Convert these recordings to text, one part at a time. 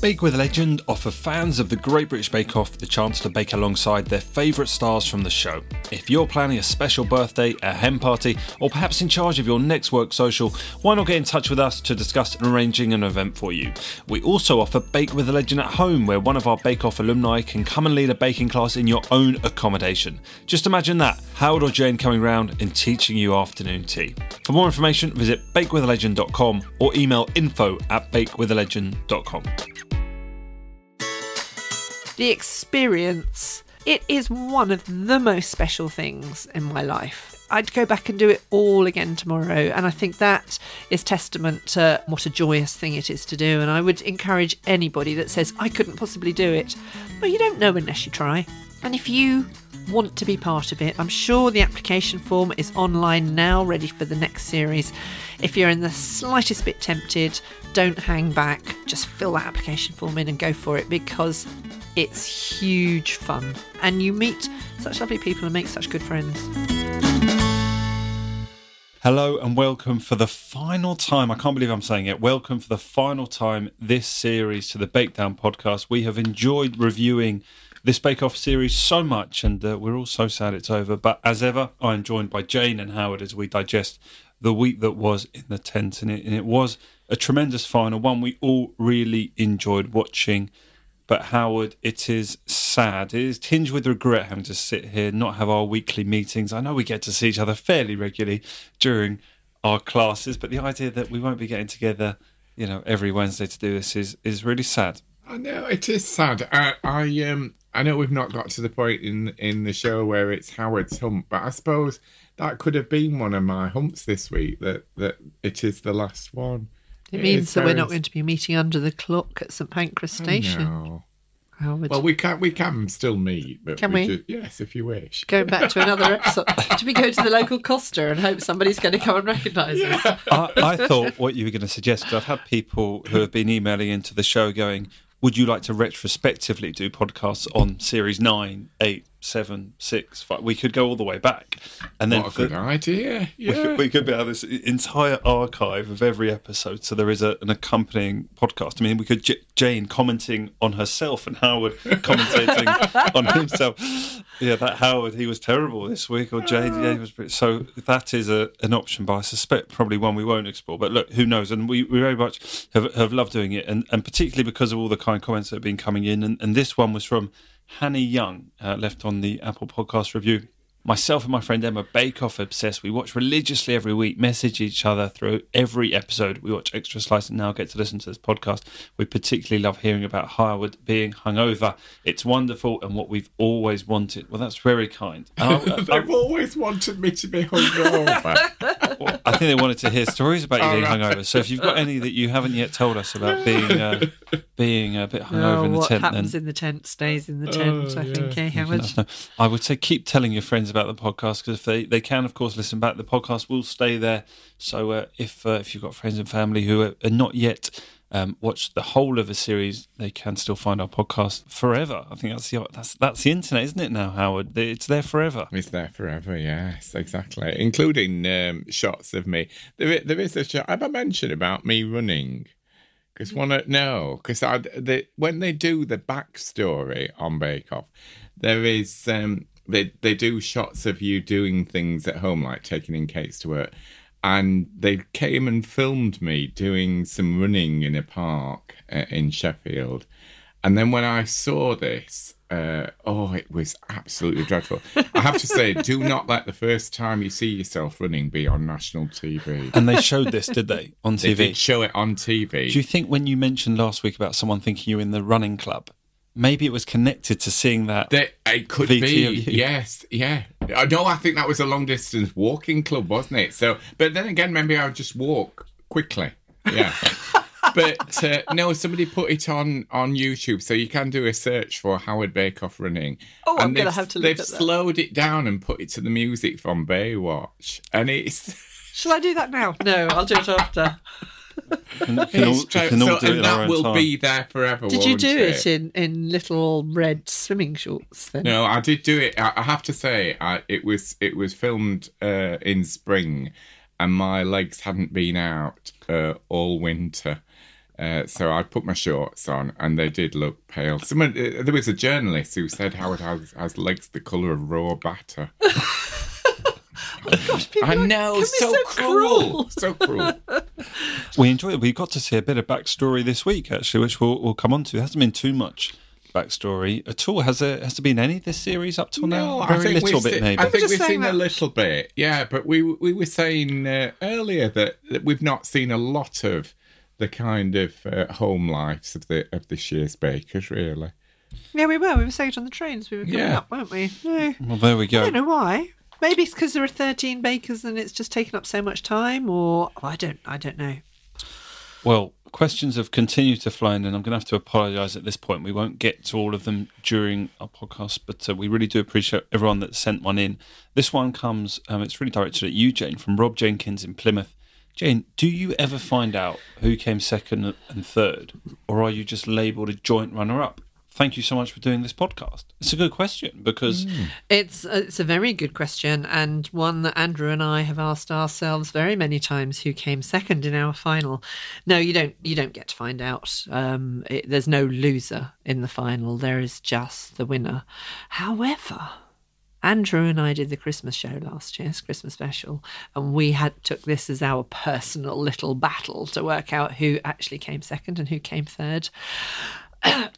Bake with a Legend offer fans of the Great British Bake Off the chance to bake alongside their favourite stars from the show. If you're planning a special birthday, a hen party, or perhaps in charge of your next work social, why not get in touch with us to discuss arranging an event for you? We also offer Bake with a Legend at home, where one of our Bake Off alumni can come and lead a baking class in your own accommodation. Just imagine that Howard or Jane coming round and teaching you afternoon tea. For more information, visit bakewithalegend.com or email info at bakewithalegend.com. the experience. It is one of the most special things in my life. I'd go back and do it all again tomorrow and i think that is testament to what a joyous thing it is to do and i would encourage anybody that says i couldn't possibly do it but you don't know unless you try. And if you want to be part of it i'm sure the application form is online now ready for the next series. If you're in the slightest bit tempted don't hang back. Just fill that application form in and go for it because it's huge fun, and you meet such lovely people and make such good friends. Hello and welcome for the final time. I can't believe I'm saying it. Welcome for the final time this series to the Bakedown podcast. We have enjoyed reviewing this Bake Off series so much, and uh, we're all so sad it's over. But as ever, I am joined by Jane and Howard as we digest the week that was in the tent, and it, and it was a tremendous final, one we all really enjoyed watching. But Howard, it is sad. It is tinged with regret having to sit here, not have our weekly meetings. I know we get to see each other fairly regularly during our classes, but the idea that we won't be getting together, you know, every Wednesday to do this is is really sad. I know it is sad. I, I um I know we've not got to the point in in the show where it's Howard's hump, but I suppose that could have been one of my humps this week. That that it is the last one. It It means is that we're not going to be meeting under the clock at St Pancras Station. No. Howard. Well, we can we can still meet, but Can we? should- yes, if you wish. Going back to another episode. Do we go to the local Costa and hope somebody's going to come and recognise us? I, I thought what you were going to suggest because I've had people who have been emailing into the show going, "Would you like to retrospectively do podcasts on series nine, eight, seven, six, five? We could go all the way back, and then What a for- good idea! We, Yeah. could, we could be have this entire archive of every episode, so there is a, an accompanying podcast. I mean, we could J- Jane commenting on herself and Howard commentating on himself. Yeah, that Howard he was terrible this week, or Jane oh. yeah, he was. pretty- So that is a, an option, but I suspect probably one we won't explore. But look, who knows? And we, we very much have, have loved doing it, and, and particularly because of all the kind comments that have been coming in. And, and this one was from Hanny Young, uh, left on the Apple Podcast review. Myself and my friend Emma Bake Off obsessed. We watch religiously every week, message each other through every episode. We watch Extra Slice and now get to listen to this podcast. We particularly love hearing about Howard being hungover. It's wonderful and what we've always wanted. Well, that's very kind. I- I- They've always wanted me to be hungover. Well, I think they wanted to hear stories about you Oh, being right. hungover. So if you've got any that you haven't yet told us about being uh, being a bit hungover Oh, in the what tent, happens then in the tent stays in the tent. I think, eh, let Howard? I would say keep telling your friends about the podcast because if they, they can, of course, listen back. The podcast will stay there. So uh, if uh, if you've got friends and family who are, are not yet um, watched the whole of a series, they can still find our podcast forever. I think that's the that's that's the internet, isn't it? Now, Howard, it's there forever. It's there forever, yes, exactly. Including um, shots of me. There, there is a shot. Have I mentioned about me running? Because one, no, because I the, when they do the backstory on Bake Off, there is um, they they do shots of you doing things at home, like taking in cakes to work, and they came and filmed me doing some running in a park uh, in Sheffield. And then when I saw this, uh, oh, it was absolutely dreadful. I have to say, do not let the first time you see yourself running be on national TV. And they showed this, did they, on They TV? did show it on TV. Do you think when you mentioned last week about someone thinking you in the running club, maybe it was connected to seeing that? It could VT be, yes, yeah. I know. I think that was a long distance walking club, wasn't it? So, but then again, maybe I would just walk quickly. Yeah. but uh, no, somebody put it on on YouTube, so you can do a search for Howard Bakeoff running. Oh, I'm gonna they've- have to look They've at that. slowed it down and put it to the music from Baywatch, and it's. Shall I do that now? No, I'll do it after. Can, can all, tra- can all so, do and it that will time. be there forever. Did you won't do it in, in little red swimming shorts then? No, I did do it. I, I have to say, I, it was it was filmed uh, in spring, and my legs hadn't been out uh, all winter. Uh, so I put my shorts on, and they did look pale. Someone, uh, there was a journalist who said Howard has, has legs the colour of raw batter. Gosh, people I know, can be so, cruel, so cruel. We enjoyed it. We got to see a bit of backstory this week, actually, which we'll, we'll come on to. There hasn't been too much backstory at all. Has there, has there been any this series up till now? Very little bit, se- maybe. I think we've saying seen a little bit, yeah. But we we were saying uh, earlier that, that we've not seen a lot of the kind of uh, home lives of the of this year's bakers, really. Yeah, we were. We were saying it on the trains. We were coming Yeah. up, weren't we? No. well, there we go. I go. don't know why. Maybe it's because there are 13 bakers and it's just taken up so much time, or oh, I don't. I don't know. Well, questions have continued to fly in, and I'm going to have to apologise at this point. We won't get to all of them during our podcast, but uh, we really do appreciate everyone that sent one in. This one comes, um, it's really directed at you, Jane, from Rob Jenkins in Plymouth. Jane, do you ever find out who came second and third, or are you just labelled a joint runner up? Thank you so much for doing this podcast. It's a good question because It's uh, it's a very good question and one that Andrew and I have asked ourselves very many times. Who came second in our final? No, you don't. You don't get to find out. Um, it, there's no loser in the final. There is just the winner. However, Andrew and I did the Christmas show last year, it's Christmas special, and we had took this as our personal little battle to work out who actually came second and who came third. I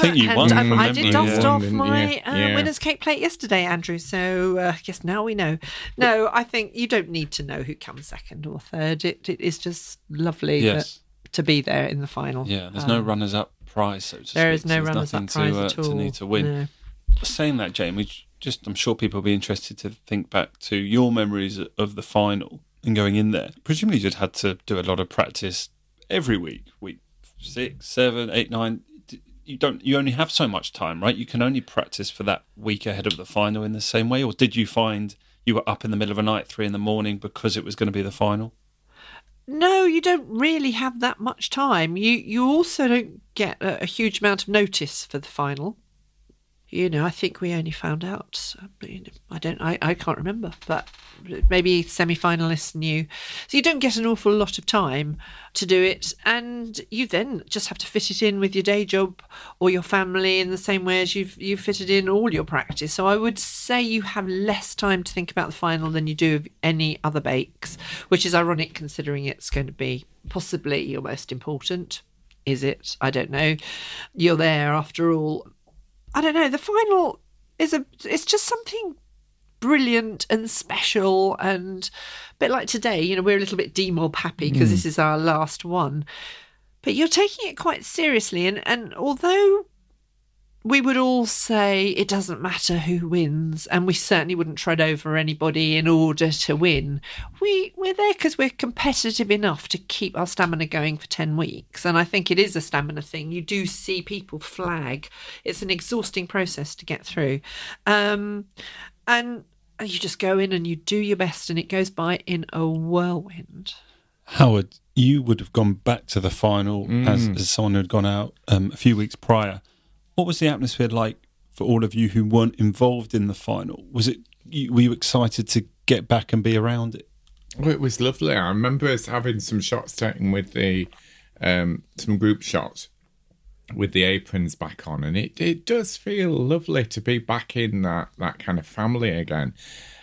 think you won. um, from I did dust yeah. off my you? uh, Yeah. winner's cake plate yesterday, Andrew. So uh, yes, now we know. No, I think you don't need to know who comes second or third. It, it is just lovely Yes. that, to be there in the final. Yeah, there's no Um, runners up prize, so to There speak. is no so runners up nothing prize to, uh, at all. to need to win. No. saying that, Jane, we just I'm sure people will be interested to think back to your memories of the final and going in there. Presumably, you'd had to do a lot of practice every week, week six, seven, eight, nine. You don't. You only have so much time, right? You can only practice for that week ahead of the final in the same way. Or did you find you were up in the middle of the night, three in the morning, because it was going to be the final? No, you don't really have that much time. You you also don't get a, a huge amount of notice for the final. You know, I think we only found out. uh, you know, I don't. I, I can't remember, but maybe semi-finalists knew. So you don't get an awful lot of time to do it, and you then just have to fit it in with your day job or your family in the same way as you've you fitted in all your practice. So I would say you have less time to think about the final than you do of any other bakes, which is ironic considering it's going to be possibly your most important. Is it? I don't know. You're there after all. I don't know. The final is a. It's just something brilliant and special and a bit like today. You know, we're a little bit demob happy because hmm. this is our last one, but you're taking it quite seriously. And and although we would all say it doesn't matter who wins, and we certainly wouldn't tread over anybody in order to win. We we're there because we're competitive enough to keep our stamina going for ten weeks, and I think it is a stamina thing. You do see people flag. It's an exhausting process to get through, um, and you just go in and you do your best, and it goes by in a whirlwind. Howard, you would have gone back to the final as, Mm. as someone who had gone out um, a few weeks prior. What was the atmosphere like for all of you who weren't involved in the final? Was it were you excited to get back and be around it? Well, it was lovely. I remember us having some shots taken with the um, some group shots with the aprons back on, and it, it does feel lovely to be back in that that kind of family again.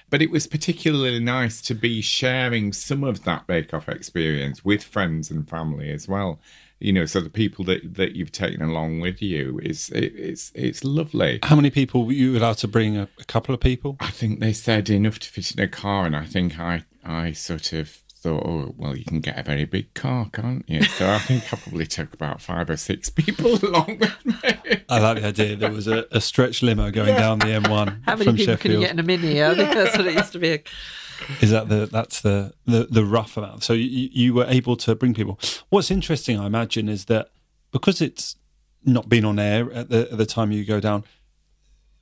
But it was particularly nice to be sharing some of that Bake Off experience with friends and family as well. You know, so the people that, that you've taken along with you is it, it's it's lovely. How many people were you allowed to bring? A, a couple of people. I think they said enough to fit in a car, and I think I I sort of thought, oh well, you can get a very big car, can't you? So I think I probably took about five or six people along with me. I like the idea there was a, a stretch limo going down the M1 How many from people can you Sheffield. get in a mini? I think that's what it used to be. Is that the that's the the, the rough amount? So you, you were able to bring people. What's interesting, I imagine, is that because it's not been on air at the at the time you go down,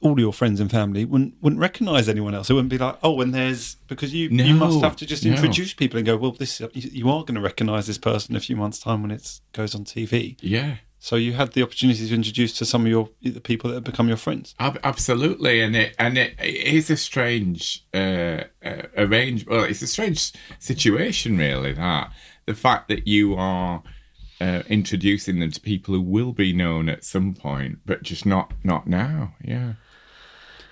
all your friends and family wouldn't wouldn't recognise anyone else. It wouldn't be like, oh, and there's because you you must have to just no. introduce people and go, well, this you you are going to recognise this person in a few months' time when it goes on TV. Yeah. So you had the opportunity to introduce to some of your the people that have become your friends. Ab- absolutely, and it and it, it is a strange uh, uh, arrange. Well, it's a strange situation, really. That the fact that you are uh, introducing them to people who will be known at some point, but just not not now. Yeah,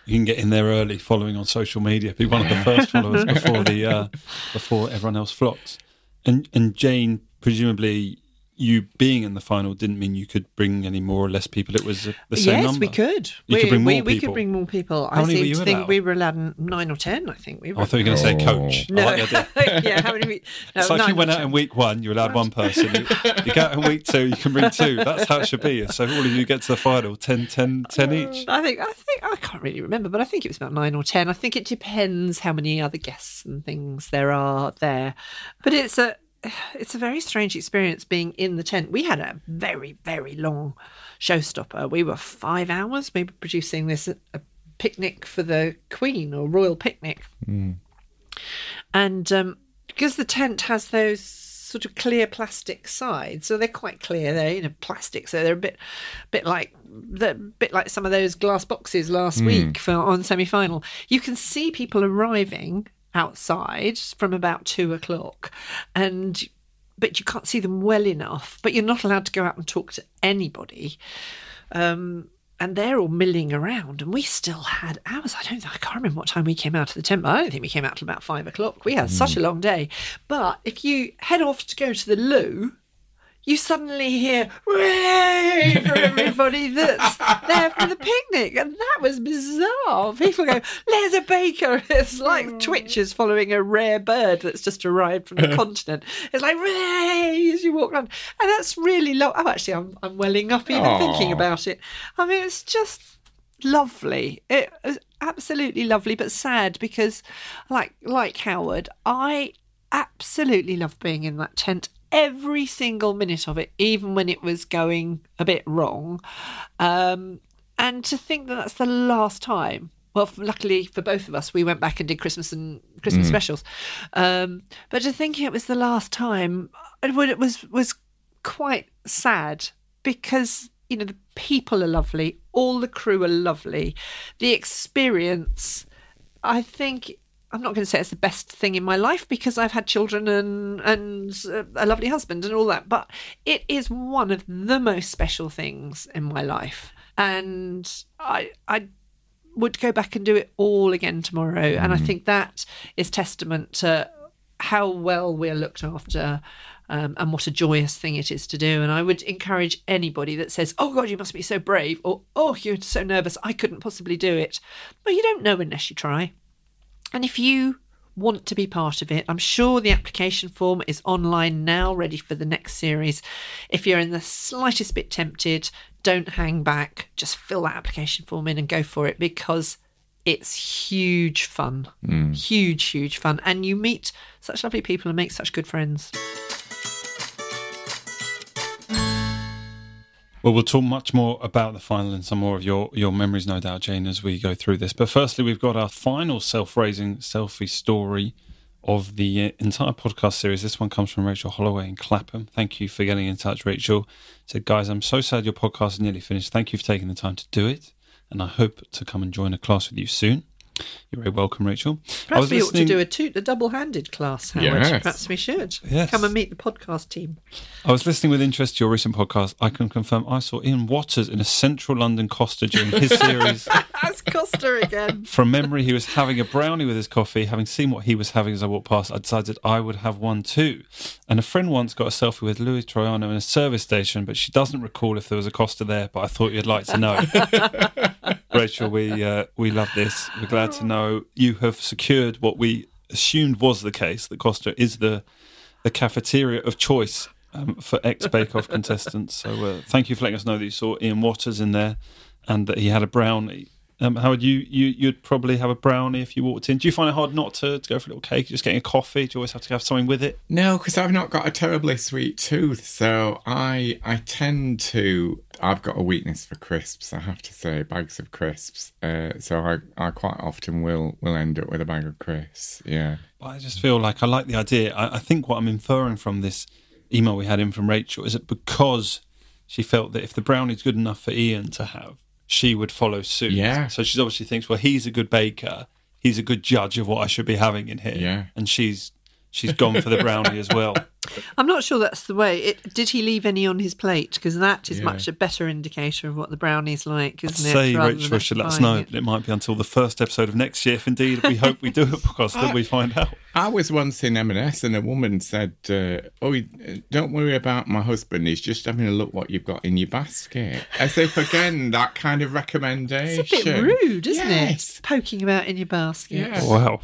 you can get in there early following on social media be one of the first followers before the uh, before everyone else flocks and and jane presumably you being in the final didn't mean you could bring any more or less people it was uh, the same yes, number we could. You we, could bring we, more we people. could bring more people. How I many were seem you to think allowed? we were allowed nine or ten. I think we were. I thought you were going to say coach. No, like yeah. How many? We, no, It's like if you went out in week one, you're allowed one person. You, you go out in week two, you can bring two. That's how it should be. So all of you get to the final, 10, 10, 10 each. I think I think I can't really remember, but I think it was about nine or ten. I think it depends how many other guests and things there are there. But it's a it's a very strange experience being in the tent. We had a very very long showstopper. We were five hours. We were producing this a picnic for the Queen or royal picnic, hmm. and um, because the tent has those sort of clear plastic sides, so they're quite clear. They're you know plastic, so they're a bit, bit like the bit like some of those glass boxes last hmm. week for on semi final. You can see people arriving outside from about two o'clock, and but you can't see them well enough. But you're not allowed to go out and talk to anybody. Um, and they're all milling around, and we still had hours. I don't, I can't remember what time we came out of the tent. but I don't think we came out till about five o'clock. We had such a long day. But if you head off to go to the loo, you suddenly hear "Hooray!" from everybody that's there for the picnic, and that was bizarre. People go, "There's a baker!" It's like mm. twitches following a rare bird that's just arrived from the continent. It's like "Hooray!" as you walk around, and that's really low. Oh, actually, I'm I'm welling up even thinking about it. I mean, it's just lovely. It was absolutely lovely, but sad because, like like Howard, I absolutely love being in that tent every single minute of it, even when it was going a bit wrong. Um, and to think that that's the last time. Well, luckily for both of us, we went back and did Christmas and Christmas specials. Um, but to think it was the last time, it it was was quite sad because you know the people are lovely, all the crew are lovely, the experience. I think I'm not going to say it's the best thing in my life because I've had children and and uh, a lovely husband and all that, but it is one of the most special things in my life, and I I would go back and do it all again tomorrow, and I think that is testament to how well we're looked after. Um, and what a joyous thing it is to do. And I would encourage anybody that says, Oh God, you must be so brave, or Oh, you're so nervous, I couldn't possibly do it. Well, you don't know unless you try. And if you want to be part of it. I'm sure the application form is online now, ready for the next series. If you're in the slightest bit tempted, don't hang back. Just fill that application form in and go for it because it's huge fun. Hmm. Huge, huge fun. And you meet such lovely people and make such good friends. Well, we'll talk much more about the final and some more of your, your memories, no doubt, Jane, as we go through this. But firstly, we've got our final self raising selfie story of the uh, entire podcast series. This one comes from Rachel Holloway in Clapham. Thank you for getting in touch, Rachel. Said, guys, I'm so sad your podcast is nearly finished. Thank you for taking the time to do it. And I hope to come and join a class with you soon. You're very welcome, Rachel. I Perhaps was we ought to do a, two, a double-handed class, Howard. Yes. Perhaps we should. Yes. Come and meet the podcast team. I was listening with interest to your recent podcast. I can confirm I saw Iain Watters in a central London Costa during his series. That's Costa again. From memory, he was having a brownie with his coffee. Having seen what he was having as I walked past, I decided I would have one too. And a friend once got a selfie with Louis Troyano in a service station, but she doesn't recall if there was a Costa there. But I thought you'd like to know. Rachel, we uh, we love this. We're glad to know you have secured what we assumed was the case. That Costa is the the cafeteria of choice um, for ex Bake Off contestants. So uh, thank you for letting us know that you saw Iain Watters in there and that he had a brownie. Um, Howard, you, you, you'd probably have a brownie if you walked in. Do you find it hard not to, to go for a little cake, just getting a coffee? Do you always have to have something with it? No, because I've not got a terribly sweet tooth, so I I tend to. I've got a weakness for crisps. I have to say, bags of crisps. Uh, so I, I quite often will will end up with a bag of crisps. Yeah. But I just feel like I like the idea. I, I think what I'm inferring from this email we had in from Rachel is that because she felt that if the brownie's good enough for Iain to have, she would follow suit. Yeah. So she obviously thinks, well, he's a good baker. He's a good judge of what I should be having in here. Yeah. And she's she's gone for the brownie as well. I'm not sure that's the way. It, did he leave any on his plate? Because that is Yeah. much a better indicator of what the brownie's like, I'd isn't it? say rather Rachel should let us know, it. but it might be until the first episode of next year, if indeed we hope we do a podcast that we find out. I was once in M&S and a woman said, uh, "Oh, don't worry about my husband. He's just having a look what you've got in your basket." As if again that kind of recommendation. It's a bit rude, isn't Yes. it? Poking about in your basket. Yeah. Wow.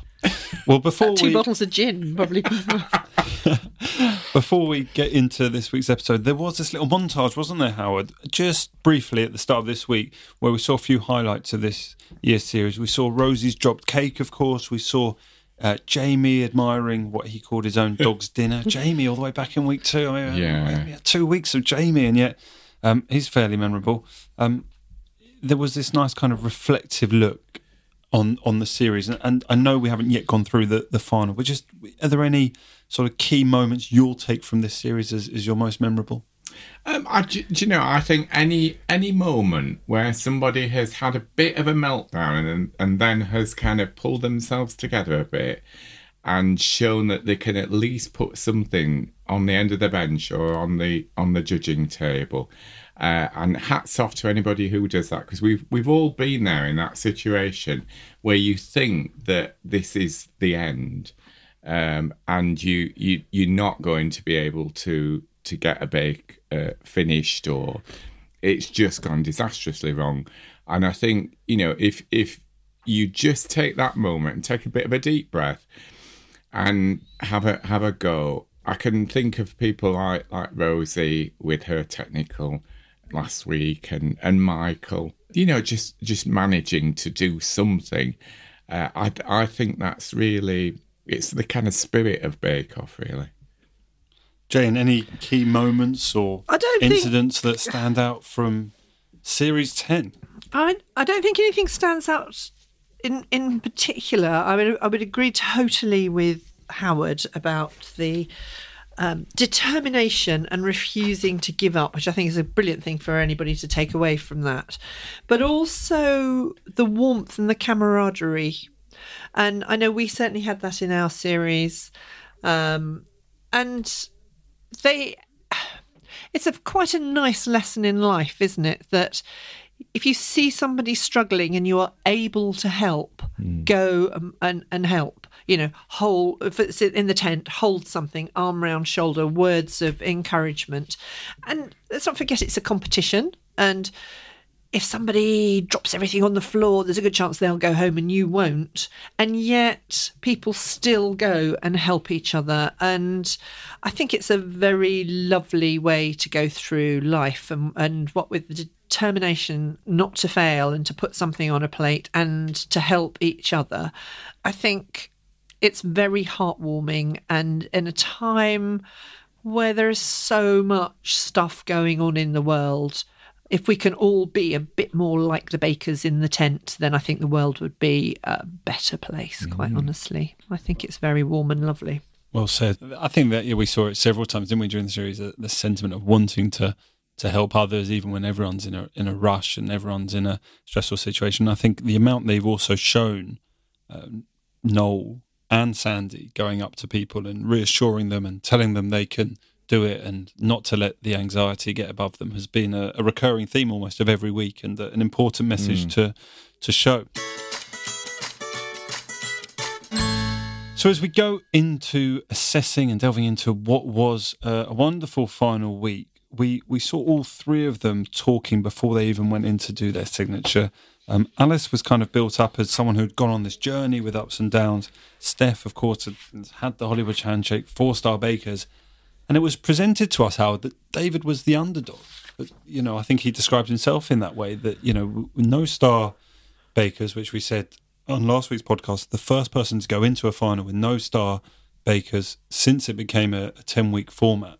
Well, before Two we bottles of gin probably. Before we get into this week's episode, there was this little montage, wasn't there, Howard? Just briefly at the start of this week, where we saw a few highlights of this year's series. We saw Rosie's dropped cake, of course. We saw uh, Jamie admiring what he called his own dog's dinner. Jamie, all the way back in week two. I mean, Yeah. two weeks of Jamie, and yet um, he's fairly memorable. Um, there was this nice kind of reflective look on on the series, and, and I know we haven't yet gone through the the final, but just are there any sort of key moments you'll take from this series as, as your most memorable? Um, I, do, do you know? I think any any moment where somebody has had a bit of a meltdown and and then has kind of pulled themselves together a bit and shown that they can at least put something on the end of the bench or on the on the judging table. Uh, and hats off to anybody who does that because we've we've all been there in that situation where you think that this is the end, um, and you you you're not going to be able to to get a bake uh, finished or it's just gone disastrously wrong. And I think you know if if you just take that moment and take a bit of a deep breath and have a have a go. I can think of people like like Rosie with her technical last week and and Michael. You know, just just managing to do something. Uh, I I think that's really it's the kind of spirit of Bake Off, really. Jane, any key moments or I don't think- incidents that stand out from series ten? I I don't think anything stands out in in particular. I would I would agree totally with Howard about the um, determination and refusing to give up, which I think is a brilliant thing for anybody to take away from that. But also the warmth and the camaraderie. And I know we certainly had that in our series. Um, and they it's a quite a nice lesson in life, isn't it? That if you see somebody struggling and you are able to help, go um, and, and help. You know, hold if it's in the tent, hold something, arm round shoulder, words of encouragement, and let's not forget it's a competition. And if somebody drops everything on the floor, there's a good chance they'll go home and you won't. And yet people still go and help each other. And I think it's a very lovely way to go through life and, and what with the determination not to fail and to put something on a plate and to help each other. I think it's very heartwarming and in a time where there is so much stuff going on in the world if we can all be a bit more like the bakers in the tent, then I think the world would be a better place, quite mm. honestly. I think it's very warm and lovely. Well said. I think that yeah, we saw it several times, didn't we, during the series? The, the sentiment of wanting to to help others, even when everyone's in a in a rush and everyone's in a stressful situation. I think the amount they've also shown um, Noel and Sandy going up to people and reassuring them and telling them they can do it and not to let the anxiety get above them has been a, a recurring theme almost of every week and an important message mm. to to show. So as we go into assessing and delving into what was a, a wonderful final week, we we saw all three of them talking before they even went in to do their signature. Um, Alice was kind of built up as someone who'd gone on this journey with ups and downs. Steph, of course, had had the Hollywood handshake, four star bakers, and it was presented to us, Howard, that David was the underdog. But, you know, I think he described himself in that way that, you know, no star bakers, which we said on last week's podcast, the first person to go into a final with no star bakers since it became a 10 week format.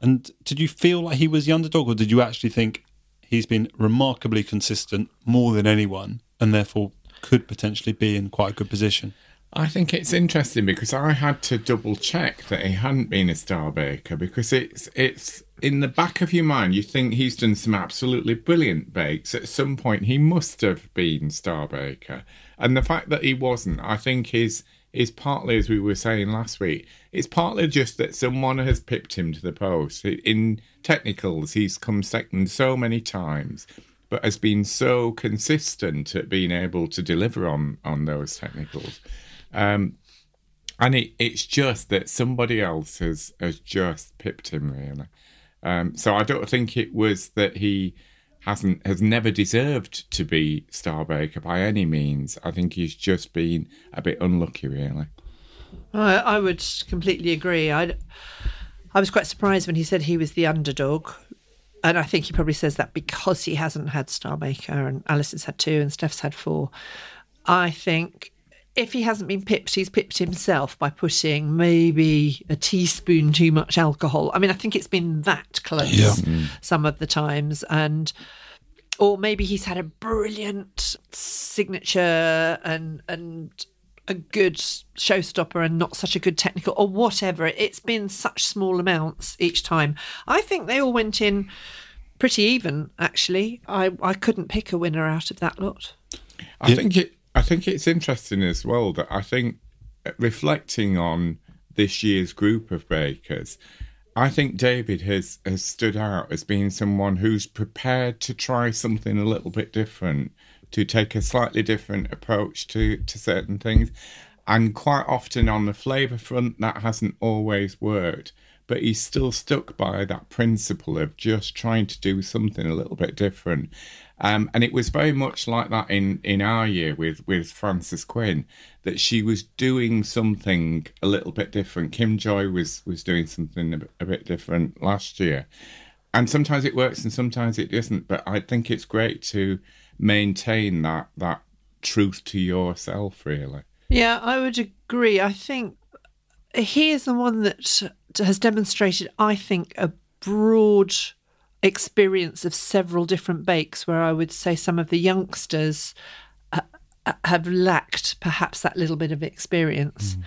And did you feel like he was the underdog, or did you actually think he's been remarkably consistent more than anyone and therefore could potentially be in quite a good position? I think it's interesting because I had to double check that he hadn't been a star baker because it's it's in the back of your mind you think he's done some absolutely brilliant bakes. At some point he must have been star baker. And the fact that he wasn't I think is is partly as we were saying last week it's partly just that someone has pipped him to the post. In technicals he's come second so many times but has been so consistent at being able to deliver on on those technicals um, and it, it's just that somebody else has has just pipped him really. Um, so I don't think it was that he hasn't has never deserved to be Starbaker by any means. I think he's just been a bit unlucky really. I, I would completely agree. I I was quite surprised when he said he was the underdog. And I think he probably says that because he hasn't had Starbaker and Alice has had two and Steph's had four. I think if he hasn't been pipped, he's pipped himself by putting maybe a teaspoon too much alcohol. I mean, I think it's been that close yeah. Mm. some of the times. And or maybe he's had a brilliant signature and and a good showstopper and not such a good technical or whatever. It's been such small amounts each time. I think they all went in pretty even, actually. I, I couldn't pick a winner out of that lot. I think it I think it's interesting as well that I think uh, reflecting on this year's group of bakers, I think David has, has stood out as being someone who's prepared to try something a little bit different, to take a slightly different approach to, to certain things. And quite often on the flavour front, that hasn't always worked. But he's still stuck by that principle of just trying to do something a little bit different. Um, and it was very much like that in, in our year with, with Frances Quinn, that she was doing something a little bit different. Kim Joy was, was doing something a bit, a bit different last year. And sometimes it works and sometimes it doesn't. But I think it's great to maintain that, that truth to yourself, really. Yeah, I would agree. I think he is the one that has demonstrated, I think, a broad experience of several different bakes where I would say some of the youngsters uh, uh, have lacked perhaps that little bit of experience. Mm.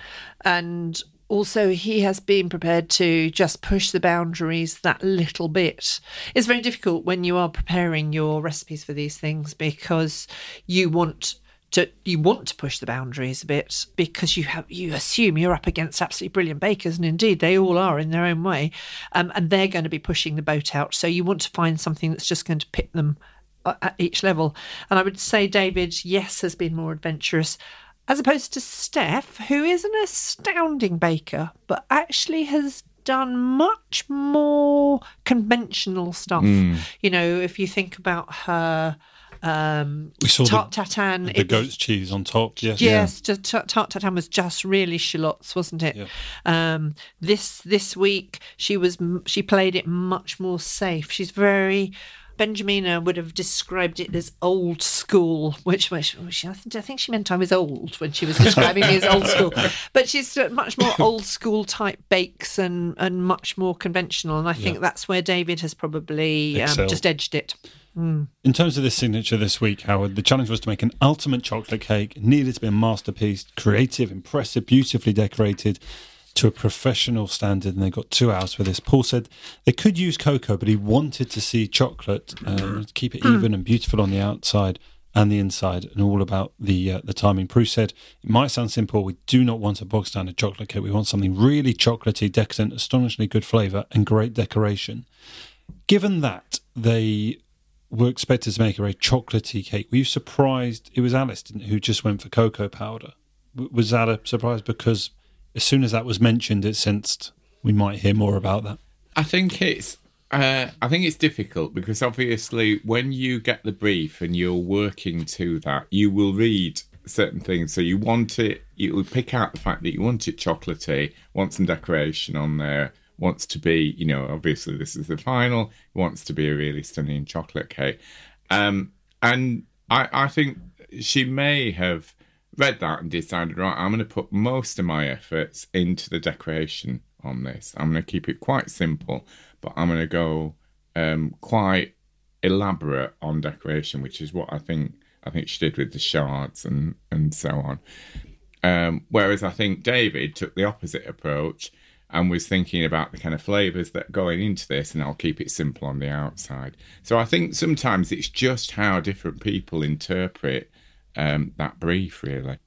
And also, he has been prepared to just push the boundaries that little bit. It's very difficult when you are preparing your recipes for these things because you want to you want to push the boundaries a bit because you have you assume you're up against absolutely brilliant bakers, and indeed they all are in their own way, um, and they're going to be pushing the boat out. So you want to find something that's just going to pit them uh, at each level. And I would say David, yes, has been more adventurous. As opposed to Steph, who is an astounding baker, but actually has done much more conventional stuff. Mm. You know, if you think about her um, We saw the- tart tatin, The it goat's cheese on top. Yes. Yes, just tart tart tatin was just really shallots, wasn't it? Um, this this week she was she played it much more safe. She's very. Benjamina would have described it as old school, which, which, which I, think, I think she meant I was old when she was describing me as old school. But she's uh, much more old school type bakes and, and much more conventional. And I think Yeah. that's where David has probably um, just edged it. Mm. In terms of this signature this week, Howard, the challenge was to make an ultimate chocolate cake. It needed to be a masterpiece, creative, impressive, beautifully decorated to a professional standard. And they got two hours for this. Paul said they could use cocoa, but he wanted to see chocolate uh, keep it even and beautiful on the outside and the inside, and all about the uh, the timing. Prue said it might sound simple. We do not want a bog standard chocolate cake. We want something really chocolatey, decadent, astonishingly good flavour, and great decoration. Given that they were expected to make a very chocolatey cake. Were you surprised? It was Alice didn't it, who just went for cocoa powder. W- Was that a surprise? Because as soon as that was mentioned, it sensed we might hear more about that. I think it's uh, I think it's difficult because obviously when you get the brief and you're working to that, you will read certain things. So you want it, you will pick out the fact that you want it chocolatey, want some decoration on there, wants to be, you know, obviously this is the final, wants to be a really stunning chocolate cake. Um, and I, I think she may have read that and decided, right, I'm going to put most of my efforts into the decoration on this. I'm going to keep it quite simple, but I'm going to go um, quite elaborate on decoration, which is what I think I think she did with the shards and and so on. Um, whereas I think David took the opposite approach and was thinking about the kind of flavors that are going into this, and I'll keep it simple on the outside. So I think sometimes it's just how different people interpret um, that brief, really.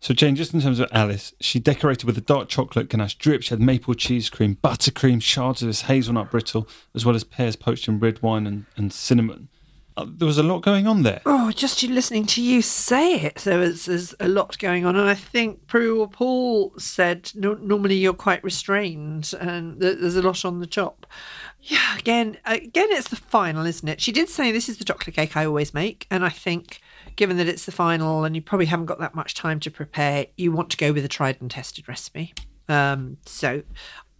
So, Jane, just in terms of Alice, she decorated with a dark chocolate ganache drip. She had maple cheese cream, buttercream, shards of this hazelnut brittle, as well as pears poached in red wine and, and cinnamon. Uh, there was a lot going on there. Oh, just you listening to you say it, there was there's a lot going on, and I think Prue or Paul said no, normally you're quite restrained, and there's a lot on the top. Yeah, again, again, it's the final, isn't it? She did say this is the chocolate cake I always make, and I think given that it's the final and you probably haven't got that much time to prepare, you want to go with a tried and tested recipe. Um, so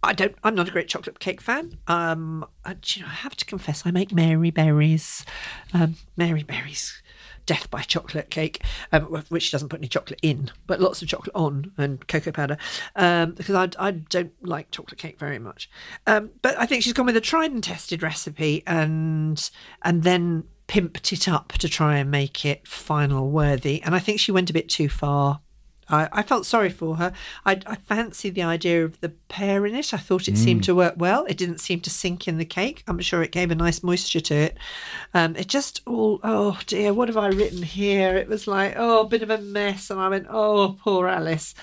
I don't. I'm not a great chocolate cake fan. Um, I, you know, I have to confess, I make Mary Berries, um, Mary Berries, death by chocolate cake, um, which doesn't put any chocolate in, but lots of chocolate on and cocoa powder, um, because I, I don't like chocolate cake very much. Um, but I think she's gone with a tried and tested recipe, and and then pimped it up to try and make it final worthy. And I think she went a bit too far. I, I felt sorry for her. I, I fancied the idea of the pear in it. I thought it seemed to work well. It didn't seem to sink in the cake. I'm sure it gave a nice moisture to it. Um, it just all, oh dear, what have I written here? It was like, oh, a bit of a mess. And I went, oh, poor Alice.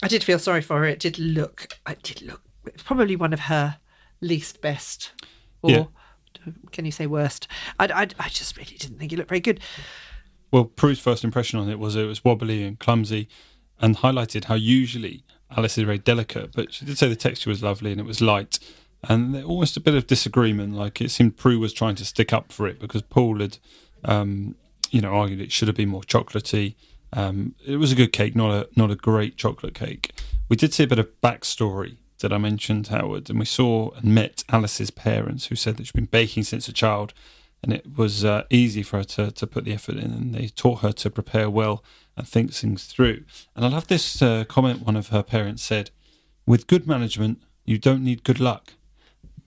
I did feel sorry for her. It did look, it did look, it's probably one of her least best. Or Yeah. Can you say worst? I, I, I just really didn't think it looked very good. Well, Prue's first impression on it was it was wobbly and clumsy, and highlighted how usually Alice is very delicate, but she did say the texture was lovely and it was light. And there almost a bit of disagreement, like it seemed Prue was trying to stick up for it because Paul had, um, you know, argued it should have been more chocolatey. Um, it was a good cake, not a not a great chocolate cake. We did see a bit of backstory that I mentioned, Howard, and we saw and met Alice's parents, who said that she'd been baking since a child, and it was uh, easy for her to, to put the effort in, and they taught her to prepare well and think things through. And I love this uh, comment one of her parents said With good management, you don't need good luck.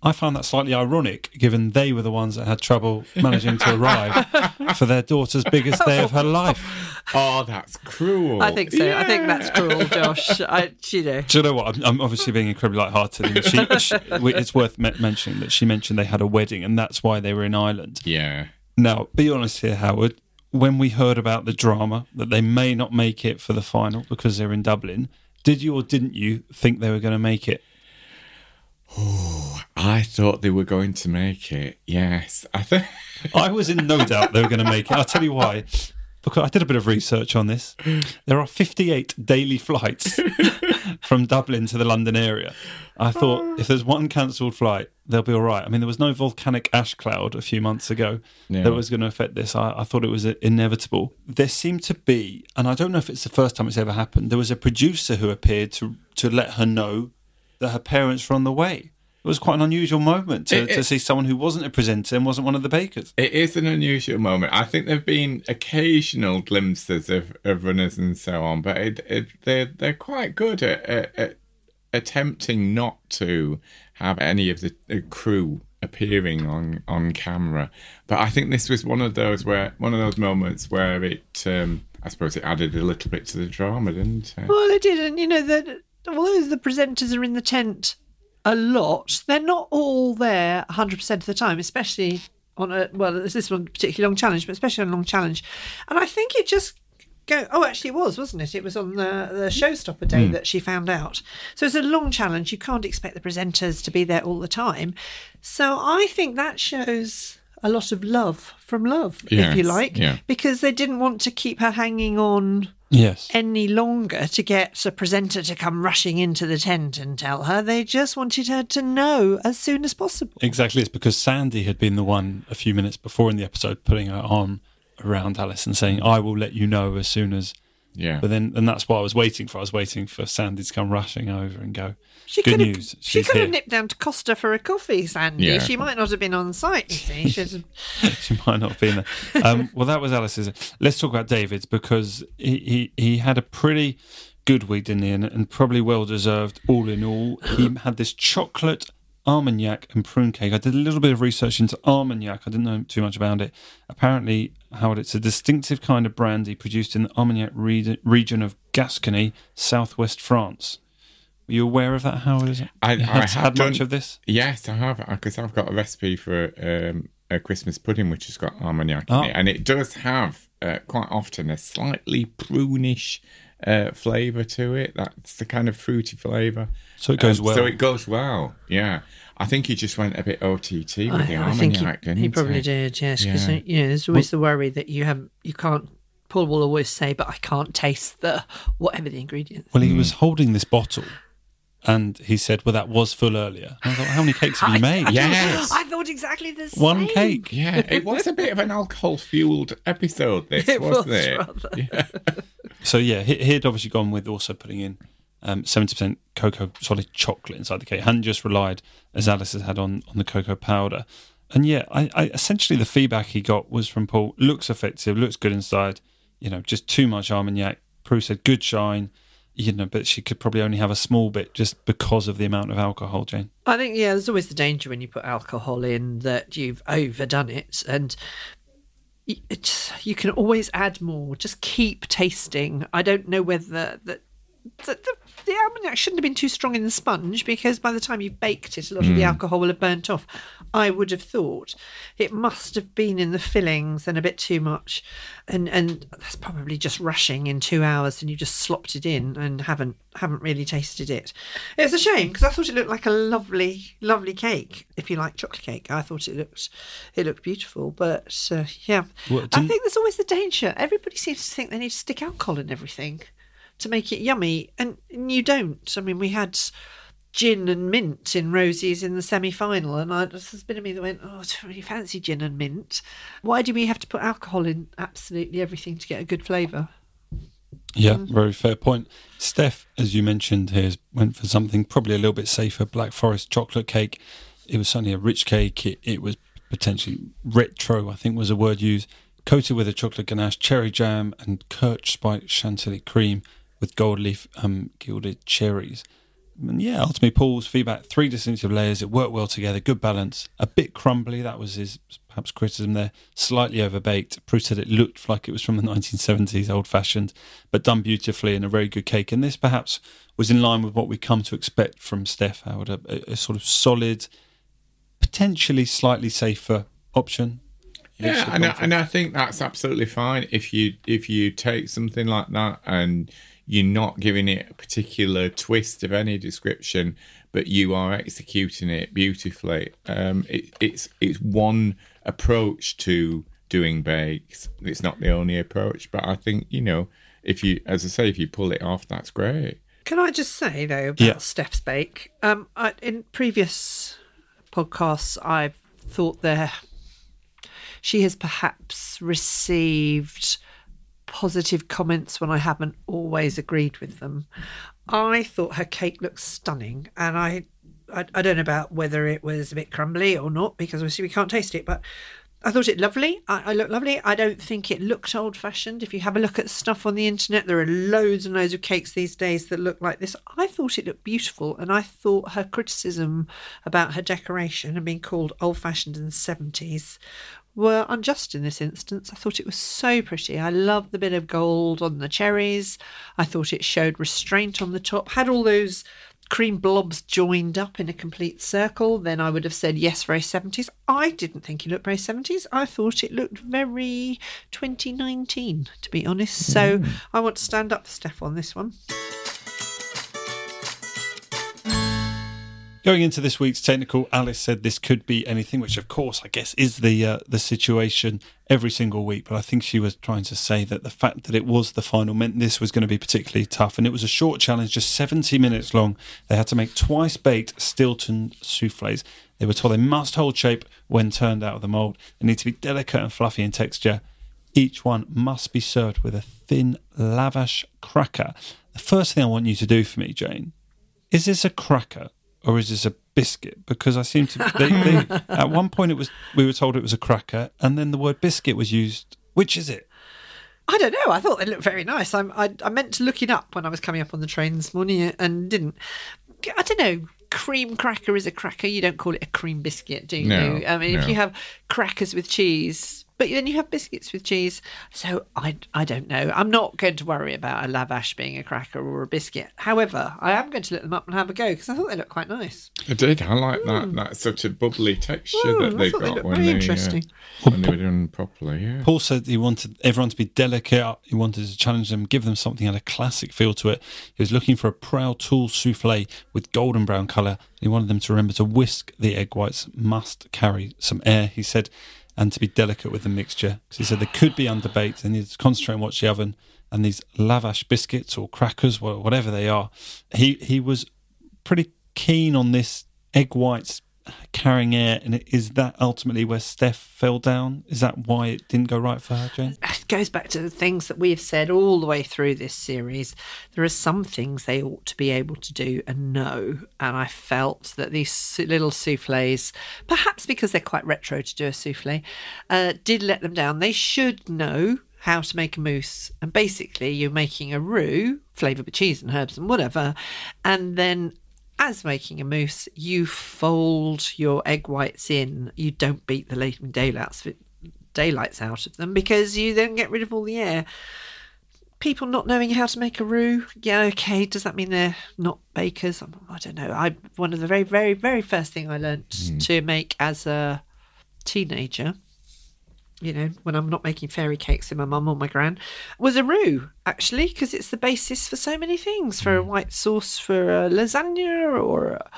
I found that slightly ironic, given they were the ones that had trouble managing to arrive for their daughter's biggest day of her life. Oh, that's cruel. I think so. I think that's cruel, Josh. I, you know. Do you know what? I'm, I'm obviously being incredibly light-hearted. And she, she, it's worth me- mentioning that she mentioned they had a wedding, and that's why they were in Ireland. Yeah. Now, be honest here, Howard. When we heard about the drama that they may not make it for the final because they're in Dublin, did you or didn't you think they were going to make it? I thought they were going to make it. Yes. I think I was in no doubt they were going to make it. I'll tell you why. because I did a bit of research on this. There are 58 daily flights from Dublin to the London area. I thought if there's one cancelled flight, they'll be all right. I mean, there was no volcanic ash cloud a few months ago Yeah. that was going to affect this. I, I thought it was uh, inevitable. There seemed to be, and I don't know if it's the first time it's ever happened, there was a producer who appeared to, to let her know that her parents were on the way. It was quite an unusual moment to, It- it- to see someone who wasn't a presenter and wasn't one of the bakers. It is an unusual moment. I think there've been occasional glimpses of, of runners and so on, but it, it, they're they're quite good at, at, at attempting not to have any of the uh, crew appearing on on camera. But I think this was one of those where one of those moments where it, um, I suppose, it added a little bit to the drama, didn't it? Well, it did, and you know that although the presenters are in the tent a lot, they're not all there 100% of the time, especially on a well, this is one particularly long challenge, but especially on a long challenge. And I think it just go. Oh, actually, it was, wasn't it? It was on the the mm. showstopper day mm. that she found out. So it's a long challenge. You can't expect the presenters to be there all the time. So I think that shows. A lot of love from love, if you like, yeah. because they didn't want to keep her hanging on Yes. any longer to get a presenter to come rushing into the tent and tell her. They just wanted her to know as soon as possible. Exactly. It's because Sandy had been the one a few minutes before in the episode putting her arm around Alice and saying, I will let you know as soon as. Yeah. But then, and that's what I was waiting for. I was waiting for Sandy to come rushing over and go, She Good could have, news. She She's could have nipped down to Costa for a coffee, Sandy. Yeah. She might not have been on site. You see, She's- she might not have been there. Um, well, that was Alice's. Let's talk about David's because he, he, he had a pretty good week, didn't he? And, and probably well deserved all in all. He had this chocolate Armagnac and prune cake. I did a little bit of research into Armagnac. I didn't know too much about it. Apparently, Howard, it's a distinctive kind of brandy produced in the Armagnac re- region of Gascony, southwest France. Were you aware of that, Howard? Is it? I, You I had, had done, much of this? Yes, I have, because I've got a recipe for um, a Christmas pudding which has got Armagnac Oh. in it, and it does have uh, quite often a slightly prunish uh, flavour to it. That's the kind of fruity flavour. So it goes Um, well. So it goes well. Yeah, I think he just went a bit OTT with the I, I think he, didn't he probably he? did. Yes, because Yeah. you know, there's always the worry that you have you can't. Paul will always say, "But I can't taste the whatever the ingredients." Well, he was holding this bottle, and he said, "Well, that was full earlier." And I thought, "How many cakes have you made?" Yes. I thought exactly the same. One cake. Yeah, it was a bit of an alcohol-fueled episode. This It wasn't was it? rather. So yeah, he, he'd obviously gone with also putting in um, seventy percent cocoa solid chocolate inside the cake. Hadn't just relied, as Alice has had on on the cocoa powder. And yeah, I, I essentially the feedback he got was from Paul: looks effective, looks good inside. You know, just too much Armagnac. Prue said good shine. You know, but she could probably only have a small bit just because of the amount of alcohol, Jane. I think yeah, there's always the danger when you put alcohol in that you've overdone it, and you can always add more. Just keep tasting. I don't know whether that. The, the, the Armagnac shouldn't have been too strong in the sponge because by the time you've baked it, a lot of the alcohol will have burnt off. I would have thought it must have been in the fillings and a bit too much, and and that's probably just rushing in two hours and you just slopped it in and haven't haven't really tasted it. It's a shame because I thought it looked like a lovely lovely cake. If you like chocolate cake, I thought it looked it looked beautiful. But uh, yeah, Well, I think there's always the danger. Everybody seems to think they need to stick alcohol in everything to make it yummy, and, and you don't. I mean, we had gin and mint in Rosie's in the semi-final, and I, there's a bit of me that went, "Oh, I don't really fancy gin and mint. Why do we have to put alcohol in absolutely everything to get a good flavour? Yeah, mm. very fair point. Steph, as you mentioned here, went for something probably a little bit safer. Black Forest chocolate cake. It was certainly a rich cake. It, it was potentially retro, I think was a word used. Coated with a chocolate ganache, cherry jam, and Kirsch spiked chantilly cream with gold leaf um, gilded cherries. And yeah, ultimately, Paul's feedback three distinctive layers. It worked well together, good balance. A bit crumbly, that was his perhaps criticism there. Slightly overbaked. Prue said it looked like it was from the 1970s, old fashioned, but done beautifully and a very good cake. And this perhaps was in line with what we come to expect from Steph Howard a, a, a sort of solid, potentially slightly safer option. Yeah, and I, and I think that's absolutely fine if you if you take something like that and you're not giving it a particular twist of any description, but you are executing it beautifully. Um, it, it's it's one approach to doing bakes. It's not the only approach, but I think you know if you, as I say, if you pull it off, that's great. Can I just say though about Yeah. Steph's bake? Um, I, in previous podcasts, I've thought there she has perhaps received positive comments when I haven't always agreed with them. I thought her cake looked stunning, and I, I, I don't know about whether it was a bit crumbly or not because obviously we can't taste it, but. I thought it lovely. I, I looked lovely. I don't think it looked old fashioned. If you have a look at stuff on the internet, there are loads and loads of cakes these days that look like this. I thought it looked beautiful, and I thought her criticism about her decoration and being called old fashioned in the 70s were unjust in this instance. I thought it was so pretty. I loved the bit of gold on the cherries. I thought it showed restraint on the top, had all those cream blobs joined up in a complete circle, then I would have said yes, very 70s. I didn't think it looked very 70s. I thought it looked very 2019, to be honest. So mm. I want to stand up for Steph on this one. Going into this week's technical, Alice said this could be anything, which of course I guess is the uh, the situation every single week. But I think she was trying to say that the fact that it was the final meant this was going to be particularly tough, and it was a short challenge, just 70 minutes long. They had to make twice baked Stilton souffles. They were told they must hold shape when turned out of the mold. They need to be delicate and fluffy in texture. Each one must be served with a thin lavash cracker. The first thing I want you to do for me, Jane, is this a cracker or is this a biscuit? Because I seem to. They, they, at one point, it was we were told it was a cracker, and then the word biscuit was used. Which is it? I don't know. I thought they looked very nice. I'm, I, I meant to look it up when I was coming up on the train this morning eh, and didn't. I don't know. Cream cracker is a cracker. You don't call it a cream biscuit, do you? No, I mean, if you have crackers with cheese, but then you have biscuits with cheese. So I, I don't know. I'm not going to worry about a lavash being a cracker or a biscuit. However, I am going to look them up and have a go because I thought they looked quite nice. I did. I like that. That's such a bubbly texture Mm, that they thought they got looked when very they, uh, interesting. when they were done properly. Yeah. Paul said he wanted everyone to be delicate. He wanted to challenge them, give them something that had a classic feel to it. He was looking for a proud tool souffle with golden brown colour. He wanted them to remember to whisk the egg whites, must carry some air, he said, and to be delicate with the mixture. Because he said they could be underbaked. They needed to concentrate and watch the oven. And these lavash biscuits or crackers, whatever they are, he, he was pretty keen on this egg whites carrying it, And is that ultimately where Steph fell down? Is that why it didn't go right for her, Jane? it goes back to the things that we have said all the way through this series. There are some things they ought to be able to do and know. And I felt that these little souffles, perhaps because they're quite retro to do a souffle, uh, did let them down. They should know how to make a mousse. And basically, you're making a roux flavoured with cheese and herbs and whatever. And then as making a mousse, you fold your egg whites in. You don't beat the latent daylights daylights out of them because you then get rid of all the air. People not knowing how to make a roux, yeah, okay. Does that mean they're not bakers? I'm- don't know. I one of the very, very, very first thing I learnt hmm. to make as a teenager, you know, when I'm not making fairy cakes with my mum or my gran, was a roux actually because it's the basis for so many things. For a white sauce, for a lasagna, or a,